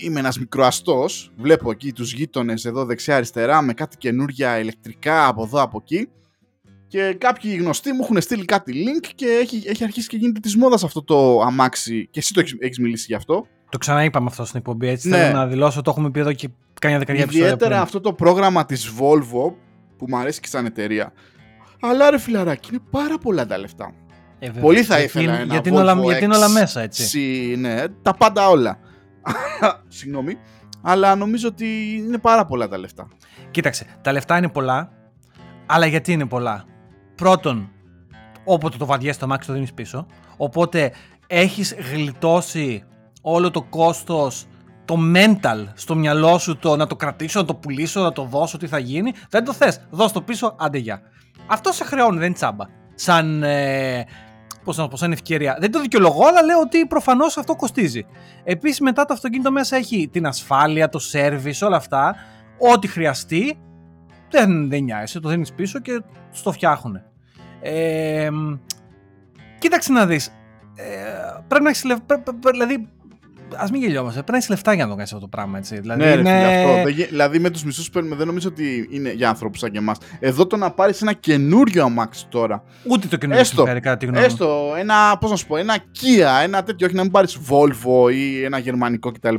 είμαι ένας μικροαστός, βλέπω εκεί τους γείτονες εδώ δεξιά-αριστερά με κάτι καινούρια ηλεκτρικά από εδώ από εκεί και κάποιοι γνωστοί μου έχουν στείλει κάτι link και έχει, έχει αρχίσει και γίνεται της μόδας αυτό το αμάξι και εσύ το έχεις, έχεις μιλήσει γι' αυτό. Το ξαναείπαμε αυτό στην εκπομπή, έτσι ναι. θέλω να δηλώσω, το έχουμε πει εδώ και κάνει δεκαετία Ιδιαίτερα αυτό το πρόγραμμα της Volvo που μου αρέσει και σαν εταιρεία. Αλλά ρε φιλαράκι, είναι πάρα πολλά τα λεφτά. Ε, Πολύ θα ήθελα ένα γιατί, Volvo όλα, γιατί είναι όλα μέσα, έτσι. Ναι, τα πάντα όλα. Συγγνώμη. Αλλά νομίζω ότι είναι πάρα πολλά τα λεφτά. Κοίταξε, τα λεφτά είναι πολλά, αλλά γιατί είναι πολλά; Πρώτον, όποτε το βαδιές το μάξι το δίνεις πίσω. Οπότε έχεις γλιτώσει όλο το κόστος το mental στο μυαλό σου το να το κρατήσω, να το πουλήσω, να το δώσω, τι θα γίνει. Δεν το θες, δώσ' το πίσω, άντε γεια. Αυτό σε χρεώνει, δεν είναι τσάμπα. Σαν ε, πώς να πω, σαν ευκαιρία. Δεν το δικαιολογώ, αλλά λέω ότι προφανώς αυτό κοστίζει. Επίσης, μετά το αυτοκίνητο μέσα έχει την ασφάλεια, το service, όλα αυτά. Ό,τι χρειαστεί, δεν, δεν νοιάζεσαι, το δίνεις πίσω και στο φτιάχνουν. Ε, κοίταξε να δεις. Ε, πρέπει να έχεις λεφτά. Δηλαδή, Α μην γελιόμαστε. Πρέπει να έχεις λεφτά για να το κάνεις αυτό το πράγμα. Έτσι. Δηλαδή, ναι, είναι... ρε, αυτό. Δηλαδή με τους μισθού που παίρνουμε δεν νομίζω ότι είναι για άνθρωπους σαν και εμάς. Εδώ το να πάρεις ένα καινούριο αμάξι τώρα. Ούτε το καινούριο έστω, συμφέρει κάτι γνώμη. Έστω ένα, πώς να σου πω, ένα Kia, ένα τέτοιο, όχι να μην πάρεις Volvo ή ένα γερμανικό κτλ.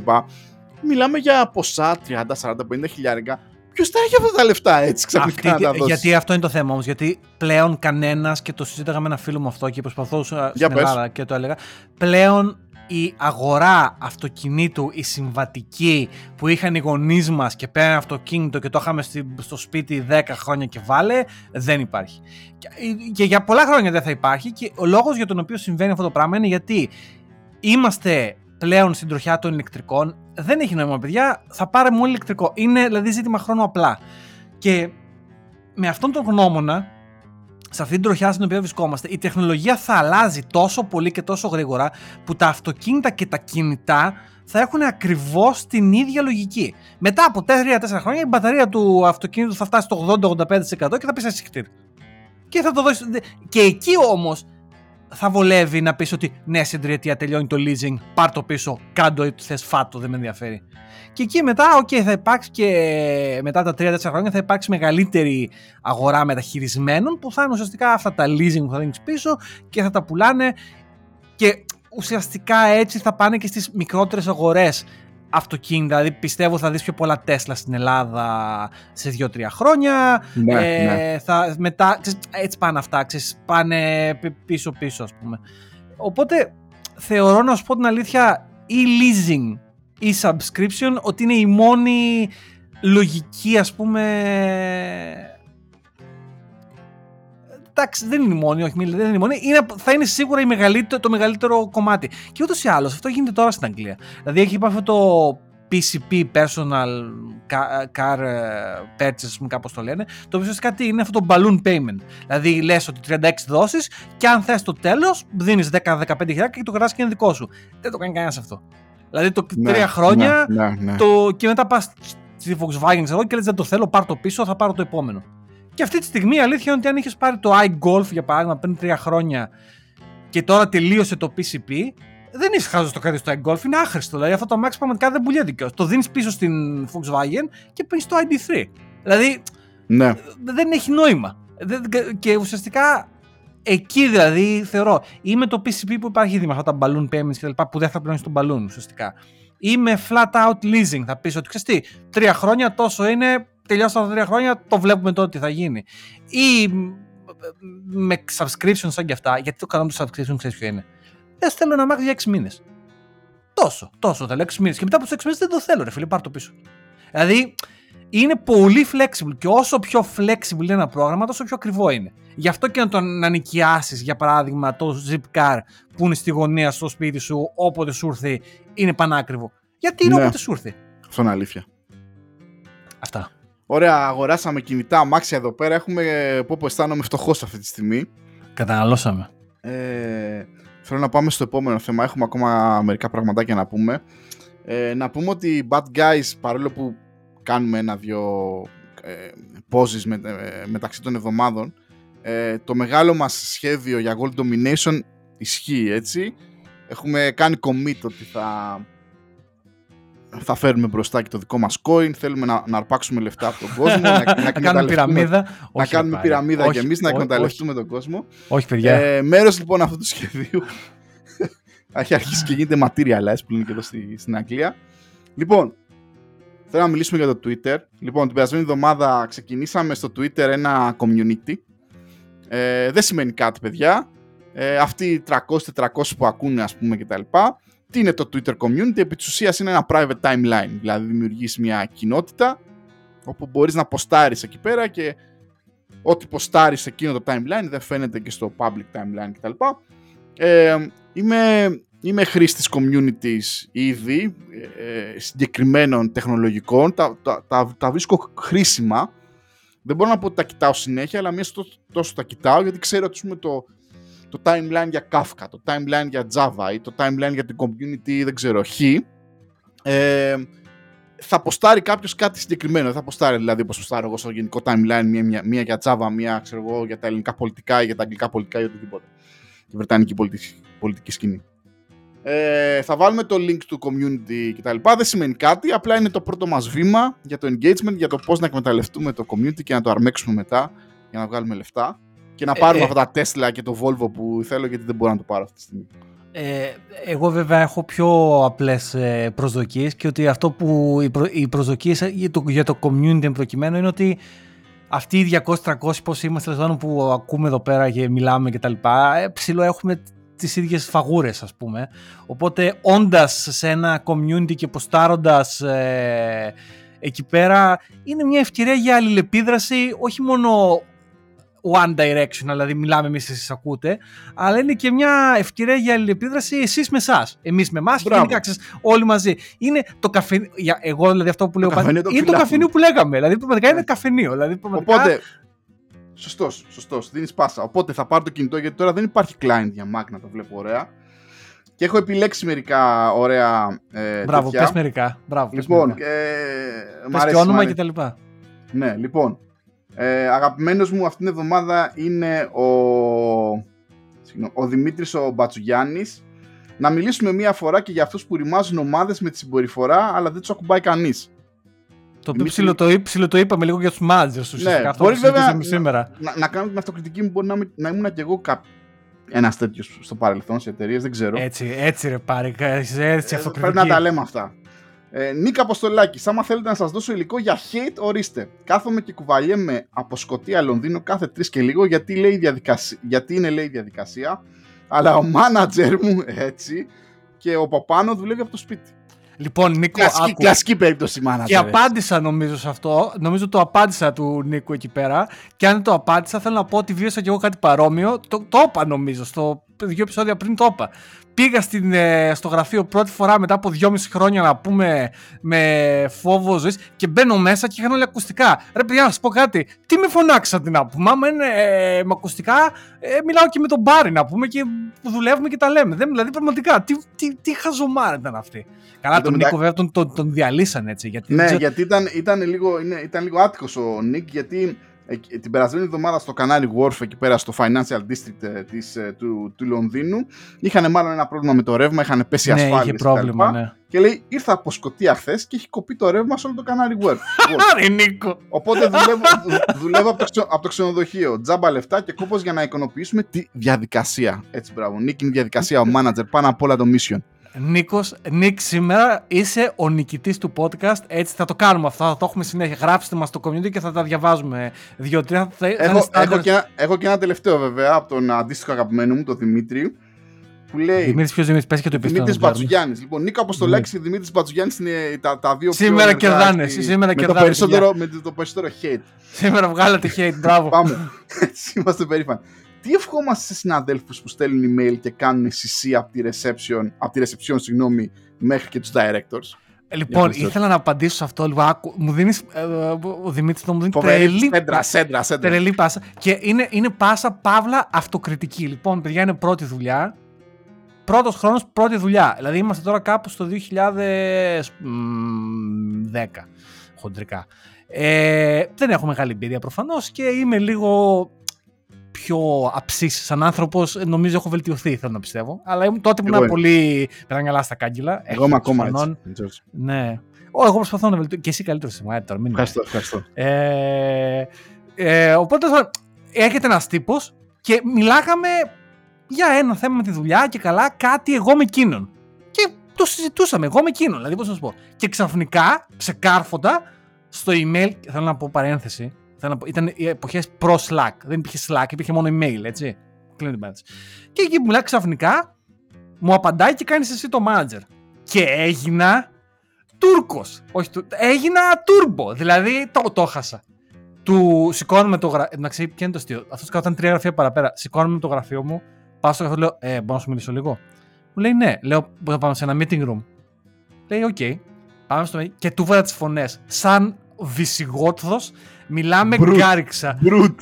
Μιλάμε για ποσά 30, 40, 50 χιλιάρικα. Ποιος θα έχει αυτά τα λεφτά έτσι ξαφνικά Αυτή, να τα δώσεις. Γιατί αυτό είναι το θέμα όμως. Γιατί πλέον κανένας, και το συζήταγα με ένα φίλο μου αυτό και προσπαθούσα στην Ελλάδα και το έλεγα. Πλέον η αγορά αυτοκινήτου, η συμβατική που είχαν οι γονείς μας και πέραν αυτοκίνητο και το είχαμε στο σπίτι 10 χρόνια και βάλε, δεν υπάρχει. Και για πολλά χρόνια δεν θα υπάρχει και ο λόγος για τον οποίο συμβαίνει αυτό το πράγμα είναι γιατί είμαστε πλέον στην τροχιά των ηλεκτρικών. Δεν έχει νόημα, παιδιά. Θα πάρουμε όλοι ηλεκτρικό. Είναι δηλαδή ζήτημα χρόνου απλά. Και με αυτόν τον γνώμονα σε αυτή την τροχιά στην οποία βρισκόμαστε, η τεχνολογία θα αλλάζει τόσο πολύ και τόσο γρήγορα που τα αυτοκίνητα και τα κινητά θα έχουν ακριβώς την ίδια λογική. Μετά από 3-4 χρόνια η μπαταρία του αυτοκίνητου θα φτάσει στο 80-85% και θα πεις εσύ Και θα το δώσει. Και εκεί όμως θα βολεύει να πεις ότι ναι, στην τριετία τελειώνει το leasing, πάρ το πίσω, κάντο ή θες φάτο, δεν με ενδιαφέρει. Και εκεί μετά, ok, θα υπάρξει και μετά τα 3-4 χρόνια θα υπάρξει μεγαλύτερη αγορά μεταχειρισμένων που θα είναι ουσιαστικά αυτά τα leasing που θα δίνεις πίσω και θα τα πουλάνε και ουσιαστικά έτσι θα πάνε και στις μικρότερες αγορές αυτοκίνητα. Δηλαδή πιστεύω θα δεις πιο πολλά Τέσλα στην Ελλάδα σε 2-3 χρόνια. Ναι, ε, ναι. Θα, μετά, έτσι πάνε αυτά, ξέρεις, πάνε πίσω-πίσω ας πούμε. Οπότε θεωρώ να σου πω την αλήθεια ή leasing ή subscription ότι είναι η μόνη λογική ας πούμε εντάξει δεν είναι η μόνη, όχι δεν είναι η μόνη, είναι, θα είναι σίγουρα η μεγαλύτερο, το μεγαλύτερο κομμάτι. Και ούτως ή άλλως αυτό γίνεται τώρα στην Αγγλία. Δηλαδή έχει υπάρχει αυτό το PCP, Personal Car ε, Purchase, κάπως το λένε, το οποίο ουσιαστικά τι είναι αυτό το balloon payment. Δηλαδή λες ότι 36 δόσεις και αν θες το τέλος δίνεις 10-15 χιλιάρικα και το κρατάς και είναι δικό σου. Δεν το κάνει κανένας αυτό. Δηλαδή το ναι, τρία χρόνια ναι, ναι, το, και μετά πας στη Volkswagen ξέρω, και λες δεν το θέλω, πάρω το πίσω, θα πάρω το επόμενο. Και αυτή τη στιγμή η αλήθεια είναι ότι αν είχες πάρει το iGolf για παράδειγμα πριν τρία χρόνια και τώρα τελείωσε το PCP, δεν είσαι χάζο το κάτι στο iGolf, είναι άχρηστο. Δηλαδή αυτό το Max πραγματικά δεν πουλιέται κιόλα. Το δίνεις πίσω στην Volkswagen και παίρνεις το ID3. Δηλαδή ναι. δεν έχει νόημα. Και ουσιαστικά Εκεί δηλαδή θεωρώ ή με το PCP που υπάρχει ήδη με αυτά τα balloon payments και τα λοιπά που δεν θα πληρώνεις τον balloon ουσιαστικά. Ή με flat out leasing. Θα πεις ότι ξέρεις τι, τρία χρόνια τόσο είναι, τελειώσαν τα τρία χρόνια, το βλέπουμε τότε τι θα γίνει. Ή με subscription σαν και αυτά, γιατί το κανόνα του subscription ξέρεις ποιο είναι. Δεν θέλω να μάθει για 6 μήνες. Τόσο, τόσο θέλω 6 μήνες. Και μετά από τους 6 μήνες δεν το θέλω, ρε φίλε, πάρ το πίσω. Δηλαδή είναι πολύ flexible και όσο πιο flexible είναι ένα πρόγραμμα, τόσο πιο ακριβό είναι. Γι' αυτό και να τον να νοικιάσεις, για παράδειγμα, το zip car που είναι στη γωνία στο σπίτι σου, όποτε σου έρθει, είναι πανάκριβο. Γιατί είναι ναι. όποτε σου έρθει. Αυτό είναι αλήθεια. Αυτά. Ωραία, αγοράσαμε κινητά αμάξια εδώ πέρα. Έχουμε πω πω αισθάνομαι φτωχός αυτή τη στιγμή. Καταναλώσαμε. Ε, θέλω να πάμε στο επόμενο θέμα. Έχουμε ακόμα μερικά πραγματάκια να πούμε. Ε, να πούμε ότι οι Bad Guys, παρόλο που κάνουμε ένα-δυο ε, poses με, ε, μεταξύ των εβδομάδων, ε, το μεγάλο μας σχέδιο για Gold Domination ισχύει, έτσι. Έχουμε κάνει commit ότι θα, θα φέρουμε μπροστά και το δικό μας coin, θέλουμε να, να αρπάξουμε λεφτά από τον κόσμο, να, να, να κάνουμε πυραμίδα. Να κάνουμε πυραμίδα και εμείς, να εκμεταλλευτούμε τον κόσμο. Όχι, παιδιά. Ε, μέρος λοιπόν αυτού του σχεδίου έχει αρχίσει και γίνεται materialize που είναι και εδώ στη, στην Αγγλία. Λοιπόν, θέλω να μιλήσουμε για το Twitter. Λοιπόν, την περασμένη εβδομάδα ξεκινήσαμε στο Twitter ένα community. Ε, δεν σημαίνει κάτι, παιδιά. Ε, αυτοί οι 300-400 που ακούνε, ας πούμε, κτλ. Τι είναι το Twitter community, επί της ουσίας είναι ένα private timeline. Δηλαδή, δημιουργείς μια κοινότητα όπου μπορείς να ποστάρεις εκεί πέρα και ό,τι ποστάρεις σε εκείνο το timeline δεν φαίνεται και στο public timeline κτλ. Ε, είμαι, είμαι χρήστης communities ήδη ε, συγκεκριμένων τεχνολογικών, τα, τα, τα, τα, βρίσκω χρήσιμα. Δεν μπορώ να πω ότι τα κοιτάω συνέχεια, αλλά μία τόσο, τόσο τα κοιτάω γιατί ξέρω ότι το, το timeline για Kafka, το timeline για Java ή το timeline για την community, δεν ξέρω, Χ. Ε, θα αποστάρει κάποιος κάτι συγκεκριμένο. Δεν θα αποστάρει δηλαδή όπως αποστάρω εγώ στο γενικό timeline μία, μία, μία για Java, μία ξέρω εγώ, για τα ελληνικά πολιτικά ή για τα αγγλικά πολιτικά ή οτιδήποτε. Τη βρετανική πολιτική, πολιτική σκηνή. Ε, θα βάλουμε το link του community κτλ. Δεν σημαίνει κάτι, απλά είναι το πρώτο μας βήμα για το engagement, για το πώς να εκμεταλλευτούμε το community και να το αρμέξουμε μετά για να βγάλουμε λεφτά και να πάρουμε ε, αυτά τα Tesla και το Volvo που θέλω γιατί δεν μπορώ να το πάρω αυτή τη στιγμή. Ε, εγώ βέβαια έχω πιο απλές ε, προσδοκίες και ότι αυτό που οι, προ, οι προσδοκίες για το, για το community προκειμένου είναι ότι αυτοί οι 200-300 πώς είμαστε που ακούμε εδώ πέρα και μιλάμε και τα λοιπά, ε, ψηλό έχουμε τις ίδιες φαγούρες ας πούμε. Οπότε όντας σε ένα community και ποστάροντας ε, εκεί πέρα είναι μια ευκαιρία για αλληλεπίδραση όχι μόνο one direction, δηλαδή μιλάμε εμείς, εσείς ακούτε, αλλά είναι και μια ευκαιρία για αλληλεπίδραση εσείς με εσάς. Εμείς με εμάς και όλοι μαζί. Είναι το καφενείο. Εγώ δηλαδή αυτό που λέω πάντα. Είναι το καφενείο που λέγαμε. Δηλαδή πραγματικά είναι καφενείο. Δηλαδή, πραγματικά... Οπότε. Σωστός, σωστός. Δίνεις πάσα. Οπότε θα πάρω το κινητό γιατί τώρα δεν υπάρχει client για Mac να το βλέπω ωραία. Και έχω επιλέξει μερικά ωραία. Ε, Μπράβο, πες μερικά. Μπράβο, λοιπόν, πες ε, και όνομα και τα λοιπά. Ναι, λοιπόν. Ε, αγαπημένος μου αυτήν την εβδομάδα είναι ο, ο Δημήτρης ο Μπατσουγιάννης. Να μιλήσουμε μία φορά και για αυτούς που ρημάζουν ομάδες με τη συμπεριφορά, αλλά δεν τους ακουμπάει κανείς. Το οποίο ψηλο, το, ψηλο, το είπαμε λίγο για τους μάτζερς ουσιαστικά. Ναι, αυτό μπορείς βέβαια σήμερα. Να, να, κάνω την αυτοκριτική μου, μπορεί να, να ήμουν και εγώ κά, ένας τέτοιος στο παρελθόν σε εταιρείες, δεν ξέρω. Έτσι, έτσι ρε πάρει, έτσι ε, αυτοκριτική. Πρέπει να τα λέμε αυτά. Ε, Νίκα Αποστολάκη, άμα θέλετε να σας δώσω υλικό για hate, ορίστε. Κάθομαι και κουβαλιέμαι από Σκωτία Λονδίνο κάθε τρεις και λίγο γιατί, λέει διαδικασία, γιατί είναι λέει διαδικασία. Αλλά ο μάνατζερ μου έτσι και ο Παπάνο δουλεύει από το σπίτι. Λοιπόν, Νίκο. Κλασική, άκου. κλασική περίπτωση μάνατζερ. Και απάντησα νομίζω σε αυτό. Νομίζω το απάντησα του Νίκου εκεί πέρα. Και αν δεν το απάντησα, θέλω να πω ότι βίωσα και εγώ κάτι παρόμοιο. Το, το είπα νομίζω. Στο δύο επεισόδια πριν το είπα. Πήγα στην, ε, στο γραφείο πρώτη φορά μετά από δυόμιση χρόνια να πούμε με φόβο ζωής και μπαίνω μέσα και είχαν όλοι ακουστικά. Ρε παιδιά, να σας πω κάτι. Τι με φωνάξατε να πούμε; Άμα είναι ε, με ακουστικά, ε, μιλάω και με τον Μπάρι να πούμε και δουλεύουμε και τα λέμε. Δεν, δηλαδή, πραγματικά, τι, τι, τι χαζομάρα ήταν αυτή. Καλά, τον Νίκο βέβαια τον, τον, τον διαλύσαν έτσι. Γιατί ναι, γιατί ήταν, ήταν, λίγο, ήταν λίγο άτυχος ο Νίκ, γιατί την περασμένη εβδομάδα στο κανάλι Wharf εκεί πέρα στο Financial District ε, της, ε, του, του Λονδίνου είχαν μάλλον ένα πρόβλημα με το ρεύμα, είχαν πέσει ναι, ασφάλειες πρόβλημα, και, ναι. και λέει ήρθα από Σκωτία χθες και έχει κοπεί το ρεύμα σε όλο το κανάλι Wharf. Άρη Νίκο! Οπότε δουλεύω, δουλεύω από, το, από το ξενοδοχείο. Τζάμπα λεφτά και κόπος για να οικονοποιήσουμε τη διαδικασία. Έτσι μπράβο. Νίκη είναι διαδικασία, ο manager πάνω απ' όλα το mission. Νίκος, Νίκ, σήμερα είσαι ο νικητής του podcast. Έτσι θα το κάνουμε αυτό, θα το έχουμε συνέχεια. Γράψτε μας στο community και θα τα διαβάζουμε δύο-τρία. Έχω, έχω, και ένα, έχω και ένα τελευταίο βέβαια από τον αντίστοιχο αγαπημένο μου, τον Δημήτρη. Που λέει. Δημήτρης, ποιος Δημήτρης, πες και το επιστήμη. Δημήτρης Μπατσουγιάννη. Λοιπόν, Νίκο Αποστολάκης και Δημήτρης Μπατσουγιάννη είναι τα, τα δύο Σήμερα κερδάνε. Σήμερα με, κερδάνε. Το περισσότερο, με το περισσότερο hate. Σήμερα βγάλατε hate, μπράβο. Πάμε. Έτσι είμαστε περήφανοι. Τι ευχόμαστε σε συναδέλφους που στέλνουν email και κάνουν CC από τη reception, από τη reception συγγνώμη, μέχρι και τους directors; Λοιπόν, Για πες, ήθελα να απαντήσω σε αυτό. Λοιπόν, άκου, μου δίνεις. ο Δημήτρης μου δίνει Φοβερή τρελή, σέντρα, σέντρα, σέντρα. τρελή πάσα. Και είναι, είναι πάσα παύλα αυτοκριτική. Λοιπόν, παιδιά, είναι πρώτη δουλειά. Πρώτος χρόνος, πρώτη δουλειά. Δηλαδή, είμαστε τώρα κάπου στο 2010. Χοντρικά. Ε, δεν έχω μεγάλη εμπειρία προφανώς και είμαι λίγο πιο αψή σαν άνθρωπος. Νομίζω έχω βελτιωθεί, θέλω να πιστεύω. Αλλά ήμουν τότε που Εγώ ήμουν είμαι. πολύ πετραγγαλά στα κάγκελα. Εγώ είμαι ακόμα Προφανώς. έτσι. George. Ναι. Ω, εγώ προσπαθώ να βελτιώσω. Και εσύ καλύτερος σε τώρα. Μην Ευχαριστώ, ευχαριστώ. ε, ε, οπότε θα- έρχεται ένας τύπος και μιλάγαμε για ένα θέμα με τη δουλειά και καλά κάτι εγώ με εκείνον. Και το συζητούσαμε εγώ με εκείνον, δηλαδή πώς να σου πω. Και ξαφνικά, ξεκάρφοντα, στο email, θέλω να πω παρένθεση, θέλω να πω, ήταν οι εποχές προ Slack, δεν υπήρχε Slack, υπήρχε μόνο email, έτσι. Κλείνω την παρένθεση. Και εκεί που μιλάει ξαφνικά, μου απαντάει και κάνεις εσύ το manager. Και έγινα Τούρκος. Όχι, του- έγινα τούρμπο. Δηλαδή το, το 'χασα. Του σηκώνομαι το γραφείο. Εντάξει, ποιο είναι το αστείο. Αυτός καθόταν τρία γραφεία παραπέρα. Σηκώνομαι το γραφείο μου. Πάω στο γραφείο, λέω, Ε, μπορώ να σου μιλήσω λίγο. Μου λέει ναι. Λέω, Μπορούμε να πάμε σε ένα meeting room. Λέει, οκ. Πάμε στο meeting και του 'βαλα τις φωνές. Σαν Βησιγότθο, μιλάμε Brute. γκάριξα. Brute.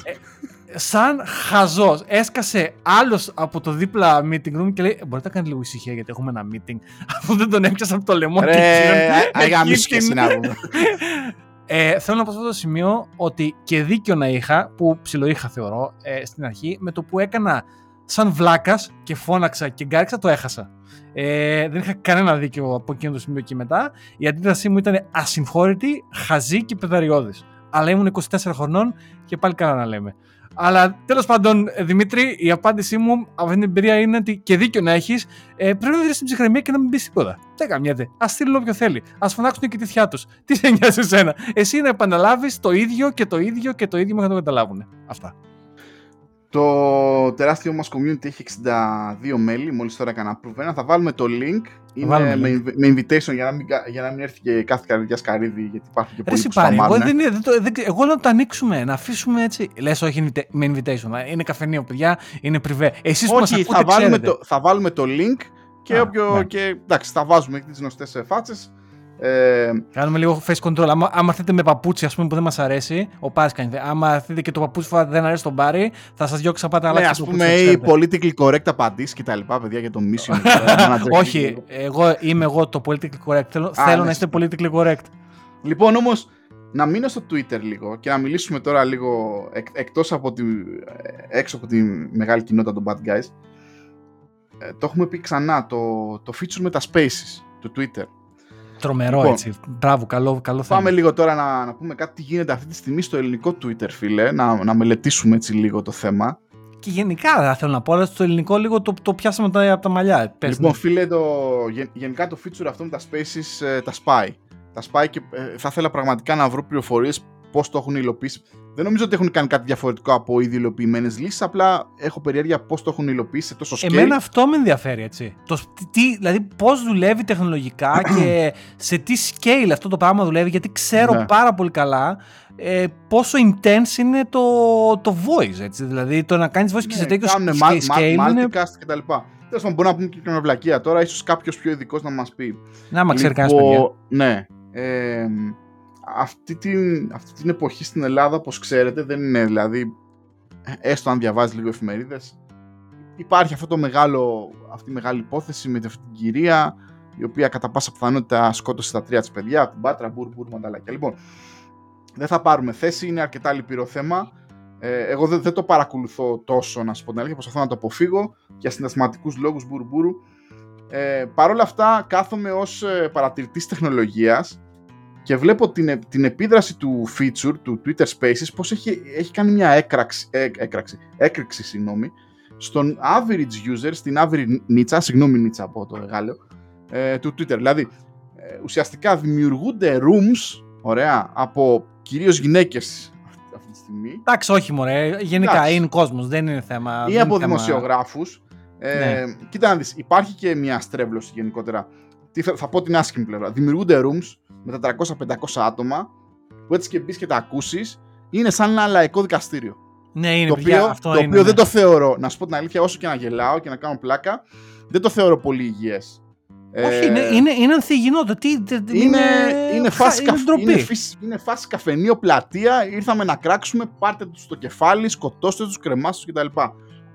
Σαν χαζός. Έσκασε άλλος από το δίπλα meeting room και λέει: «Ε, Μπορείτε να κάνετε λίγο ησυχία γιατί έχουμε ένα meeting. Αφού δεν τον έπιασα από το λαιμό και Ρε, εκείνον, αγάμισου εκεί και εσύ την- να πούμε. ε, θέλω να πω σε αυτό το σημείο ότι και δίκιο να είχα, που ψιλοείχα θεωρώ ε, στην αρχή, με το που έκανα σαν βλάκας και φώναξα και γκάριξα, το έχασα. Ε, δεν είχα κανένα δίκιο από εκείνο το σημείο και μετά. Η αντίδρασή μου ήταν ασυμφόρητη, χαζή και πεδαριώδης. Αλλά ήμουν 24 χρονών και πάλι καλά να λέμε. Αλλά τέλος πάντων, ε, Δημήτρη, η απάντησή μου από αυτή την εμπειρία είναι ότι και δίκιο να έχεις, ε, πρέπει να δεις την ψυχραιμία και να μην πεις τίποτα. Δεν καμιέται. Α στείλει όποιο θέλει. Α φωνάξουν και τη θιά τους. Τι σε νοιάζει εσένα. Εσύ να επαναλάβεις το ίδιο και το ίδιο και το ίδιο μέχρι να το καταλάβουν. Αυτά. Το τεράστιο μας community έχει 62 μέλη, μόλις τώρα έκανα approve ένα. Θα βάλουμε το link. Είναι βάλουμε με, link. inv- με invitation για να, μην, κα- για να μην έρθει και κάθε καρδιά σκαρίδι, γιατί υπάρχουν και Ρε πολλοί που Σιπάρη, εγώ, σπαμάρουν. δεν, είναι- δεν, το- δεν, ξέρω. εγώ λέω να το ανοίξουμε, να αφήσουμε έτσι. Λες, όχι invita- με invitation. ε, Είναι καφενείο, παιδιά, είναι πριβέ. Εσείς που μας Όχι, ακούτε, θα βάλουμε, ξέρετε. το, θα βάλουμε το link και, Α, όποιο, ναι. και εντάξει, θα βάζουμε τις γνωστές φάτσες. Ε, Κάνουμε λίγο face control. Άμα, άμα έρθετε με παπούτσι, ας πούμε, που δεν μας αρέσει, ο Πάρης κάνει. Άμα έρθετε και το παπούτσι που δεν αρέσει τον Πάρη, θα σας διώξει απάτα ναι, αλλάξει ας το πούμε, παπούτσι, ή ξέρετε. politically correct απαντήσεις και τα λοιπά, παιδιά, για το mission. manager. Όχι, εγώ είμαι εγώ το politically correct. Θέλω, θέλω ναι, να είστε politically correct. Λοιπόν, όμως, να μείνω στο Twitter λίγο και να μιλήσουμε τώρα λίγο εκ, εκτός από τη, έξω από τη μεγάλη κοινότητα των bad guys. Ε, το έχουμε πει ξανά, το, το feature με τα spaces του Twitter. Τρομερό Λοιπόν. έτσι. Μπράβο, καλό, καλό θέμα. Πάμε λίγο τώρα να, να πούμε κάτι τι γίνεται αυτή τη στιγμή στο ελληνικό Twitter, φίλε, να, να μελετήσουμε έτσι λίγο το θέμα. Και γενικά δεν θέλω να πω, αλλά στο ελληνικό λίγο το, το πιάσαμε τα, από τα μαλλιά. Πες, λοιπόν, ναι. φίλε, το, γεν- γενικά το feature αυτό με τα spaces ε, τα spy. Τα spy και ε, θα ήθελα πραγματικά να βρω πληροφορίες πώς το έχουν υλοποιήσει. Δεν νομίζω ότι έχουν κάνει κάτι διαφορετικό από ήδη υλοποιημένες λύσεις, απλά έχω περιέργεια πώς το έχουν υλοποιήσει σε τόσο scale. Εμένα αυτό με ενδιαφέρει, έτσι. Το, σ- τι, δηλαδή, πώς δουλεύει τεχνολογικά και σε τι scale αυτό το πράγμα δουλεύει, γιατί ξέρω Ναι. πάρα πολύ καλά ε, πόσο intense είναι το, το voice, έτσι. Δηλαδή, το να κάνεις voice και σε τέτοιο κάνουν sc- μα- scale μα- είναι. multicast και τα λοιπά. Τέλος πάντων, μπορούμε να πούμε και μια βλακεία τώρα, ίσως κάποιος πιο ειδικός να μας πει. Να, μα ξέρει κανένας Λοιπόν, παιδιά. Ναι. Ε, αυτή, την, αυτή την εποχή στην Ελλάδα, όπως ξέρετε, δεν είναι δηλαδή, έστω αν διαβάζεις λίγο εφημερίδες, υπάρχει αυτό το μεγάλο, αυτή η μεγάλη υπόθεση με αυτή την κυρία, η οποία κατά πάσα πιθανότητα σκότωσε τα τρία της παιδιά, από την Πάτρα, μπουρ, μπουρ, μανταλάκια. Λοιπόν, δεν θα πάρουμε θέση, είναι αρκετά λυπηρό θέμα. Ε, εγώ δεν, δεν το παρακολουθώ τόσο, να σου πω την αλήθεια, προσπαθώ να το αποφύγω για συναισθηματικούς λόγους μπουρ, μπούρου. Ε, Παρ' όλα αυτά κάθομαι ως ε, παρατηρητής τεχνολογίας και βλέπω την, ε- την επίδραση του feature, του Twitter Spaces, πως έχει, έχει κάνει μια έκραξη, ε, έκραξη, έκρηξη συγγνώμη, στον average user, στην average νίτσα, συγγνώμη νίτσα από το Γάλλιο, ε, του Twitter. Δηλαδή, ε, ουσιαστικά δημιουργούνται rooms, ωραία, από κυρίως γυναίκες αυτή, αυτή τη στιγμή, Εντάξει, όχι μωρέ. Γενικά Εντάξει. είναι κόσμος, δεν είναι θέμα. ή δεν από είναι θέμα- δημοσιογράφους. Ε, Ναι. Κοίτα να δεις, υπάρχει και μια στρέβλωση γενικότερα. Τι θα, θα πω την άσχημη πλευρά. Δημιουργούνται rooms με 400-500 άτομα που έτσι και μπεις και τα ακούσεις, είναι σαν ένα λαϊκό δικαστήριο. Ναι, είναι το παιδιά, οποίο, αυτό το είναι, οποίο ναι. δεν το θεωρώ, να σου πω την αλήθεια, όσο και να γελάω και να κάνω πλάκα, δεν το θεωρώ πολύ υγιές. Όχι, είναι, είναι, είναι ανθυγινότητα. Τι, είναι, είναι, είναι, φάση, είναι, καφ, είναι, είναι φάση καφενείο πλατεία. Ήρθαμε να κράξουμε, πάρτε τους στο κεφάλι, σκοτώστε τους, κρεμάστε τους κτλ.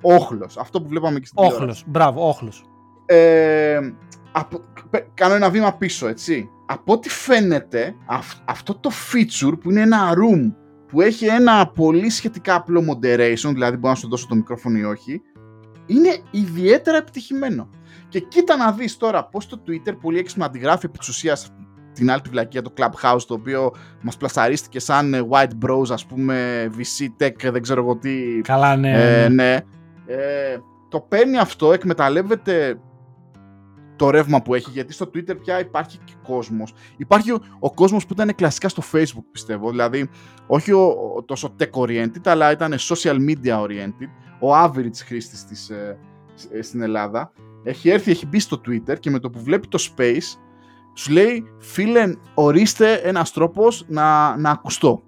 Όχλος. Αυτό που βλέπαμε και στην Όχλος. Μπράβο, όχλος. Ε, από, κάνω ένα βήμα πίσω, έτσι. Από ό,τι φαίνεται, αυτό το feature που είναι ένα room που έχει ένα πολύ σχετικά απλό moderation, δηλαδή μπορώ να σου δώσω το μικρόφωνο ή όχι, είναι ιδιαίτερα επιτυχημένο. Και κοίτα να δεις τώρα πώς το Twitter πολύ έξυπνα αντιγράφει επί της ουσίας την άλλη βλακία, το Clubhouse, το οποίο μας πλασαρίστηκε σαν ε, white bros, ας πούμε, VC tech, δεν ξέρω εγώ τι. Καλά, ναι. Ε, ναι. ναι. Ε, το παίρνει αυτό, εκμεταλλεύεται το ρεύμα που έχει, γιατί στο Twitter πια υπάρχει και κόσμος. Υπάρχει ο, ο κόσμος που ήταν κλασικά στο Facebook, πιστεύω, δηλαδή όχι ο, ο, τόσο tech-oriented, αλλά ήταν social media-oriented, ο average χρήστης της, ε, ε, στην Ελλάδα. Έχει έρθει, έχει μπει στο Twitter και με το που βλέπει το space, σου λέει, φίλε, ορίστε ένας τρόπος να, να ακουστώ.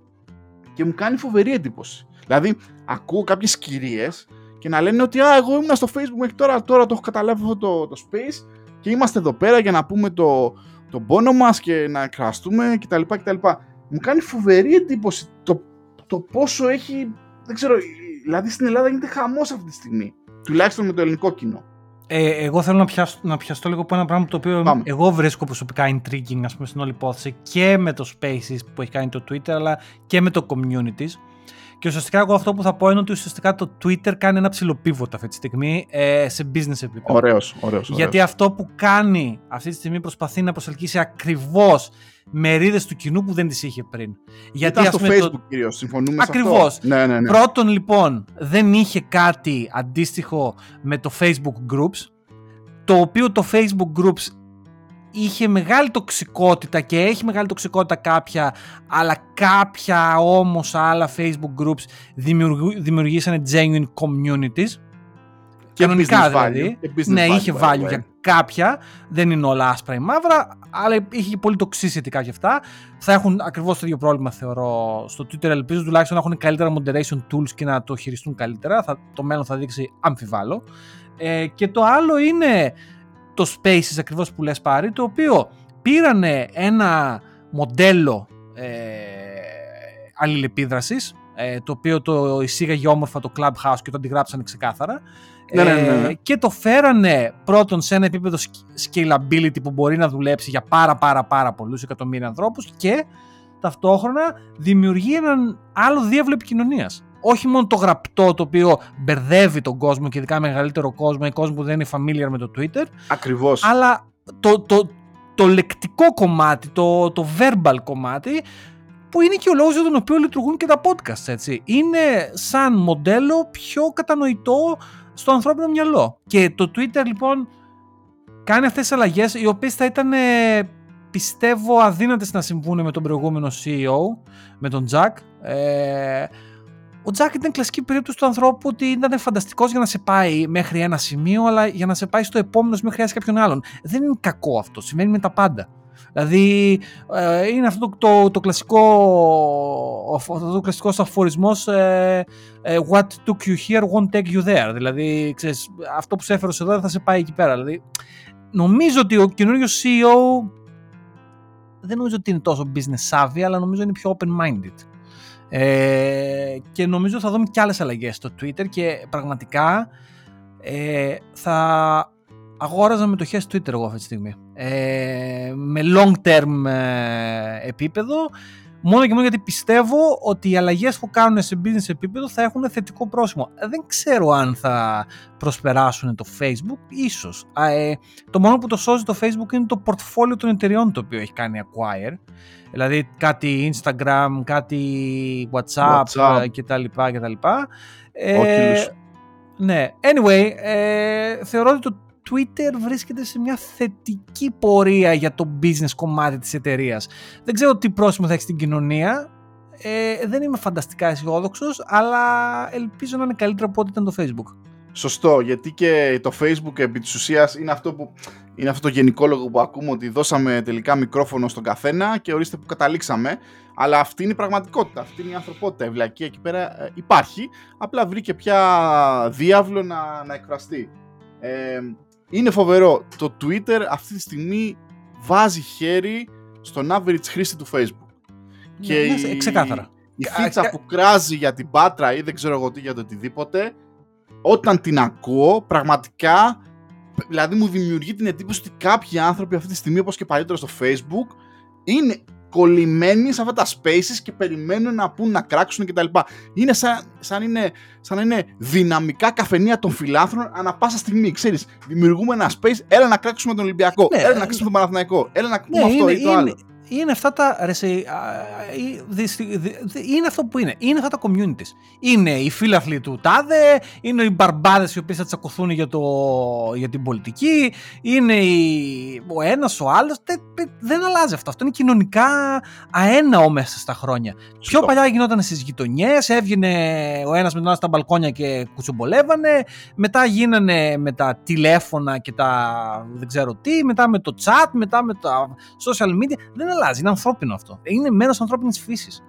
Και μου κάνει φοβερή εντύπωση. Δηλαδή, ακούω κάποιες κυρίες και να λένε ότι «Α, εγώ ήμουν στο facebook μέχρι τώρα, τώρα το έχω καταλάβει αυτό το, το space και είμαστε εδώ πέρα για να πούμε το, το πόνο μας και να εκφραστούμε κτλ. κτλ. Μου κάνει φοβερή εντύπωση το, το πόσο έχει, δεν ξέρω, δηλαδή στην Ελλάδα γίνεται χαμός αυτή τη στιγμή, τουλάχιστον με το ελληνικό κοινό. Ε, εγώ θέλω να, πιάσω, να πιαστώ λίγο από ένα πράγμα το οποίο εγώ βρίσκω προσωπικά intriguing ας πούμε, στην όλη υπόθεση και με το Spaces που έχει κάνει το Twitter αλλά και με το Communities και ουσιαστικά εγώ αυτό που θα πω είναι ότι ουσιαστικά το Twitter κάνει ένα ψηλοπίβοτα αυτή τη στιγμή ε, σε business επίπεδο. Ωραίος, ωραίος, Γιατί αυτό που κάνει αυτή τη στιγμή προσπαθεί να προσελκύσει ακριβώς μερίδες του κοινού που δεν τις είχε πριν. Γιατί Ήταν στο Facebook το... κυρίως, συμφωνούμε Ακριβώς. σε αυτό. Ναι, ναι, ναι. Πρώτον λοιπόν δεν είχε κάτι αντίστοιχο με το Facebook Groups το οποίο το Facebook Groups είχε μεγάλη τοξικότητα και έχει μεγάλη τοξικότητα κάποια, αλλά κάποια όμως άλλα Facebook groups δημιουργήσανε genuine communities. Και Κανονικά δηλαδή. ναι, είχε value για κάποια. Δεν είναι όλα άσπρα ή μαύρα, αλλά είχε πολύ toxicity κάποια αυτά. Θα έχουν ακριβώς το ίδιο πρόβλημα, θεωρώ, στο Twitter. Ελπίζω τουλάχιστον να έχουν καλύτερα moderation tools και να το χειριστούν καλύτερα. Θα, το μέλλον θα δείξει αμφιβάλλω. Ε, και το άλλο είναι το Spaces ακριβώς που λες πάρει, το οποίο πήρανε ένα μοντέλο ε, αλληλεπίδρασης, ε, το οποίο το εισήγαγε όμορφα το Clubhouse και το αντιγράψανε ξεκάθαρα. Ναι, ναι, ναι, ε, και το φέρανε πρώτον σε ένα επίπεδο scalability που μπορεί να δουλέψει για πάρα πάρα πάρα πολλούς εκατομμύρια ανθρώπους και ταυτόχρονα δημιουργεί έναν άλλο διάβλο επικοινωνίας όχι μόνο το γραπτό το οποίο μπερδεύει τον κόσμο και ειδικά μεγαλύτερο κόσμο ή κόσμο που δεν είναι familiar με το Twitter. Ακριβώς. Αλλά το, το, το λεκτικό κομμάτι, το, το verbal κομμάτι που είναι και ο λόγος για τον οποίο λειτουργούν και τα podcast, έτσι. Είναι σαν μοντέλο πιο κατανοητό στο ανθρώπινο μυαλό. Και το Twitter λοιπόν κάνει αυτές τις αλλαγές οι οποίες θα ήταν πιστεύω αδύνατες να συμβούν με τον προηγούμενο CEO, με τον Jack. Ε, ο Τζακ ήταν κλασική περίπτωση του ανθρώπου ότι ήταν φανταστικός για να σε πάει μέχρι ένα σημείο, αλλά για να σε πάει στο επόμενο σημείο χρειάζεται κάποιον άλλον. Δεν είναι κακό αυτό. Σημαίνει με τα πάντα. Δηλαδή ε, είναι αυτό το, το, το κλασικό αυτό το κλασικός αφορισμός ε, ε, what took you here won't take you there δηλαδή ξέρεις, αυτό που σε έφερε εδώ δεν θα σε πάει εκεί πέρα δηλαδή, νομίζω ότι ο καινούριο CEO δεν νομίζω ότι είναι τόσο business savvy αλλά νομίζω είναι πιο open minded ε, και νομίζω θα δούμε και άλλες αλλαγές στο Twitter και πραγματικά ε, θα αγόραζα μετοχές Twitter εγώ αυτή τη στιγμή. Ε, με long term ε, επίπεδο μόνο και μόνο γιατί πιστεύω ότι οι αλλαγές που κάνουν σε business επίπεδο θα έχουν θετικό πρόσημο. Δεν ξέρω αν θα προσπεράσουν το Facebook, ίσως. Ε, το μόνο που το σώζει το Facebook είναι το portfolio των εταιριών το οποίο έχει κάνει acquire. Δηλαδή κάτι Instagram, κάτι WhatsApp, WhatsApp. κτλ. κτλ. Ε, ναι. Anyway, ε, θεωρώ ότι το Twitter βρίσκεται σε μια θετική πορεία για το business κομμάτι της εταιρείας. Δεν ξέρω τι πρόσημο θα έχει στην κοινωνία. Ε, δεν είμαι φανταστικά αισιόδοξος, αλλά ελπίζω να είναι καλύτερο από ό,τι ήταν το Facebook. Σωστό, γιατί και το Facebook επί της ουσίας είναι αυτό, που, είναι αυτό το γενικόλογο που ακούμε ότι δώσαμε τελικά μικρόφωνο στον καθένα και ορίστε που καταλήξαμε. Αλλά αυτή είναι η πραγματικότητα, αυτή είναι η ανθρωπότητα. Η βλακία εκεί πέρα ε, υπάρχει, απλά βρήκε πια διάβλο να, να εκφραστεί. Ε, είναι φοβερό. Το Twitter αυτή τη στιγμή βάζει χέρι στον average χρήστη του Facebook. και ναι, η, ξεκάθαρα. Η φίτσα που κράζει για την Πάτρα ή δεν ξέρω εγώ τι για το οτιδήποτε, όταν την ακούω, πραγματικά, δηλαδή μου δημιουργεί την εντύπωση ότι κάποιοι άνθρωποι αυτή τη στιγμή, όπως και παλιότερα στο Facebook, είναι κολλημένοι σε αυτά τα spaces και περιμένουν να πούν να κράξουν κτλ. Είναι σαν, σαν, είναι, σαν να είναι δυναμικά καφενεία των φιλάθρων ανά πάσα στιγμή. Ξέρεις, δημιουργούμε ένα space, έλα να κράξουμε τον Ολυμπιακό, ναι, έλα να κράξουμε τον Παναθηναϊκό, έλα να πούμε ναι, αυτό ή το άλλο είναι αυτά τα. Ρε, είναι αυτό που είναι. Είναι αυτά τα communities. Είναι οι φίλαθλοι του τάδε, είναι οι μπαρμπάδες οι οποίες θα τσακωθούν για, το, για την πολιτική, είναι οι, ο ένας, ο άλλος. Δεν, αλλάζει αυτό. Αυτό είναι κοινωνικά αέναο μέσα στα χρόνια. Πιο παλιά γινόταν στις γειτονιές, έβγαινε ο ένας με τον άλλο στα μπαλκόνια και κουτσομπολεύανε. Μετά γίνανε με τα τηλέφωνα και τα δεν ξέρω τι, μετά με το chat, μετά με τα social media. Δεν αλλάζει. Είναι ανθρώπινο αυτό. Είναι μέρος ανθρώπινης φύσης.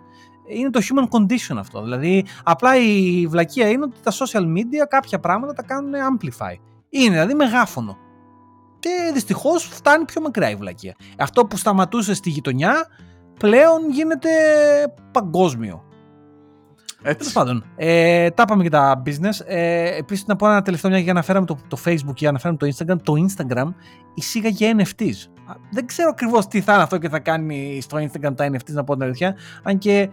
Είναι το human condition αυτό. Δηλαδή, απλά η βλακεία είναι ότι τα social media κάποια πράγματα τα κάνουν amplify. Είναι δηλαδή μεγάφωνο. Και δυστυχώς φτάνει πιο μακριά η βλακεία. Αυτό που σταματούσε στη γειτονιά πλέον γίνεται παγκόσμιο. Τέλος πάντων, ε, τα είπαμε και τα business. Ε, Επίσης, να πω ένα τελευταίο μια για να αναφέραμε το, το Facebook και αναφέραμε το Instagram. Το Instagram εισήγαγε NFTs. Δεν ξέρω ακριβώς τι θα είναι αυτό και θα κάνει στο Instagram τα NFTs, να πω την αλήθεια. Αν και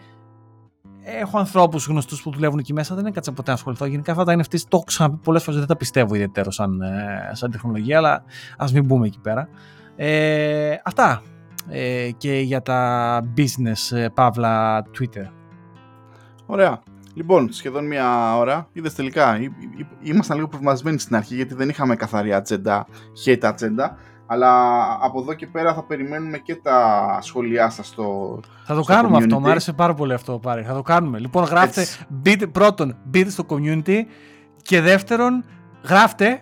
έχω ανθρώπους γνωστούς που δουλεύουν εκεί μέσα, δεν έκατσα ποτέ να ασχοληθώ. Γενικά αυτά τα NFTs το έχω ξαναπεί πολλές φορές, δεν τα πιστεύω ιδιαίτερο σαν, ε, σαν τεχνολογία, αλλά ας μην μπούμε εκεί πέρα. Ε, αυτά ε, και για τα business, ε, παύλα, Twitter. Ωραία. Λοιπόν, σχεδόν μία ώρα. Είδες τελικά, ήμασταν λίγο προβληματισμένοι στην αρχή γιατί δεν είχαμε καθαρή ατζέντα, hate ατζέντα. Αλλά από εδώ και πέρα θα περιμένουμε και τα σχόλιά σας στο. Θα το κάνουμε αυτό. Μου άρεσε πάρα πολύ αυτό πάρει. Θα το κάνουμε. Λοιπόν, γράφτε. Μπείτε, πρώτον, μπείτε στο community. Και δεύτερον, γράφτε.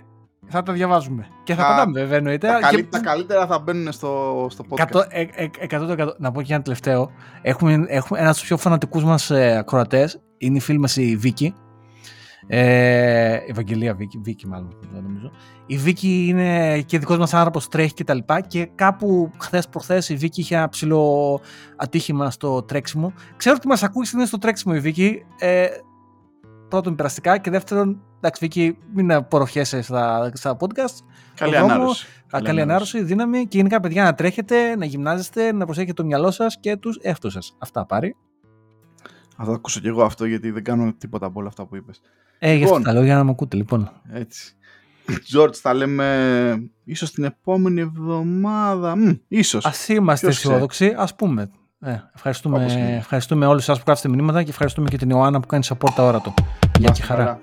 Θα τα διαβάζουμε. Και θα πατάμε βέβαια εννοείται. Τα, και... τα καλύτερα θα μπαίνουν στο, στο podcast. 100%, 100%, να πω και ένα τελευταίο. Έχουμε, έχουμε ένας από τους πιο φανατικούς μας ε, ακροατές. Είναι η φίλη μας η Βίκη. Ε, Ευαγγελία Βίκη, Βίκη μάλλον νομίζω. Η Βίκη είναι και δικός μας άνθρωπος, τρέχει και τα λοιπά και κάπου χθες προχθές η Βίκη είχε ένα ψηλό ατύχημα στο τρέξιμο. Ξέρω ότι μας ακούει συνήθως στο τρέξιμο η Βίκη. Ε, πρώτον περαστικά και δεύτερον, εντάξει Βίκη, μην απορροφιέσαι στα, στα podcast. Καλή ανάρρωση. Καλή, καλή ανάρρωση, δύναμη και γενικά παιδιά να τρέχετε, να γυμνάζεστε, να προσέχετε το μυαλό σας και τους εαυτούς σας. Αυτά πάρει. Θα το ακούσω κι εγώ αυτό γιατί δεν κάνω τίποτα από όλα αυτά που είπες. Ε, λοιπόν, γι' αυτό τα για να με ακούτε, λοιπόν. Έτσι. George, θα λέμε ίσως την επόμενη εβδομάδα. Μ, ίσως. Ας είμαστε αισιόδοξοι, ας πούμε. Ε, ευχαριστούμε, ευχαριστούμε όλους σας που κάθεστε μηνύματα και ευχαριστούμε και την Ιωάννα που κάνει support τα ώρα του. Γεια και χαρά. χαρά.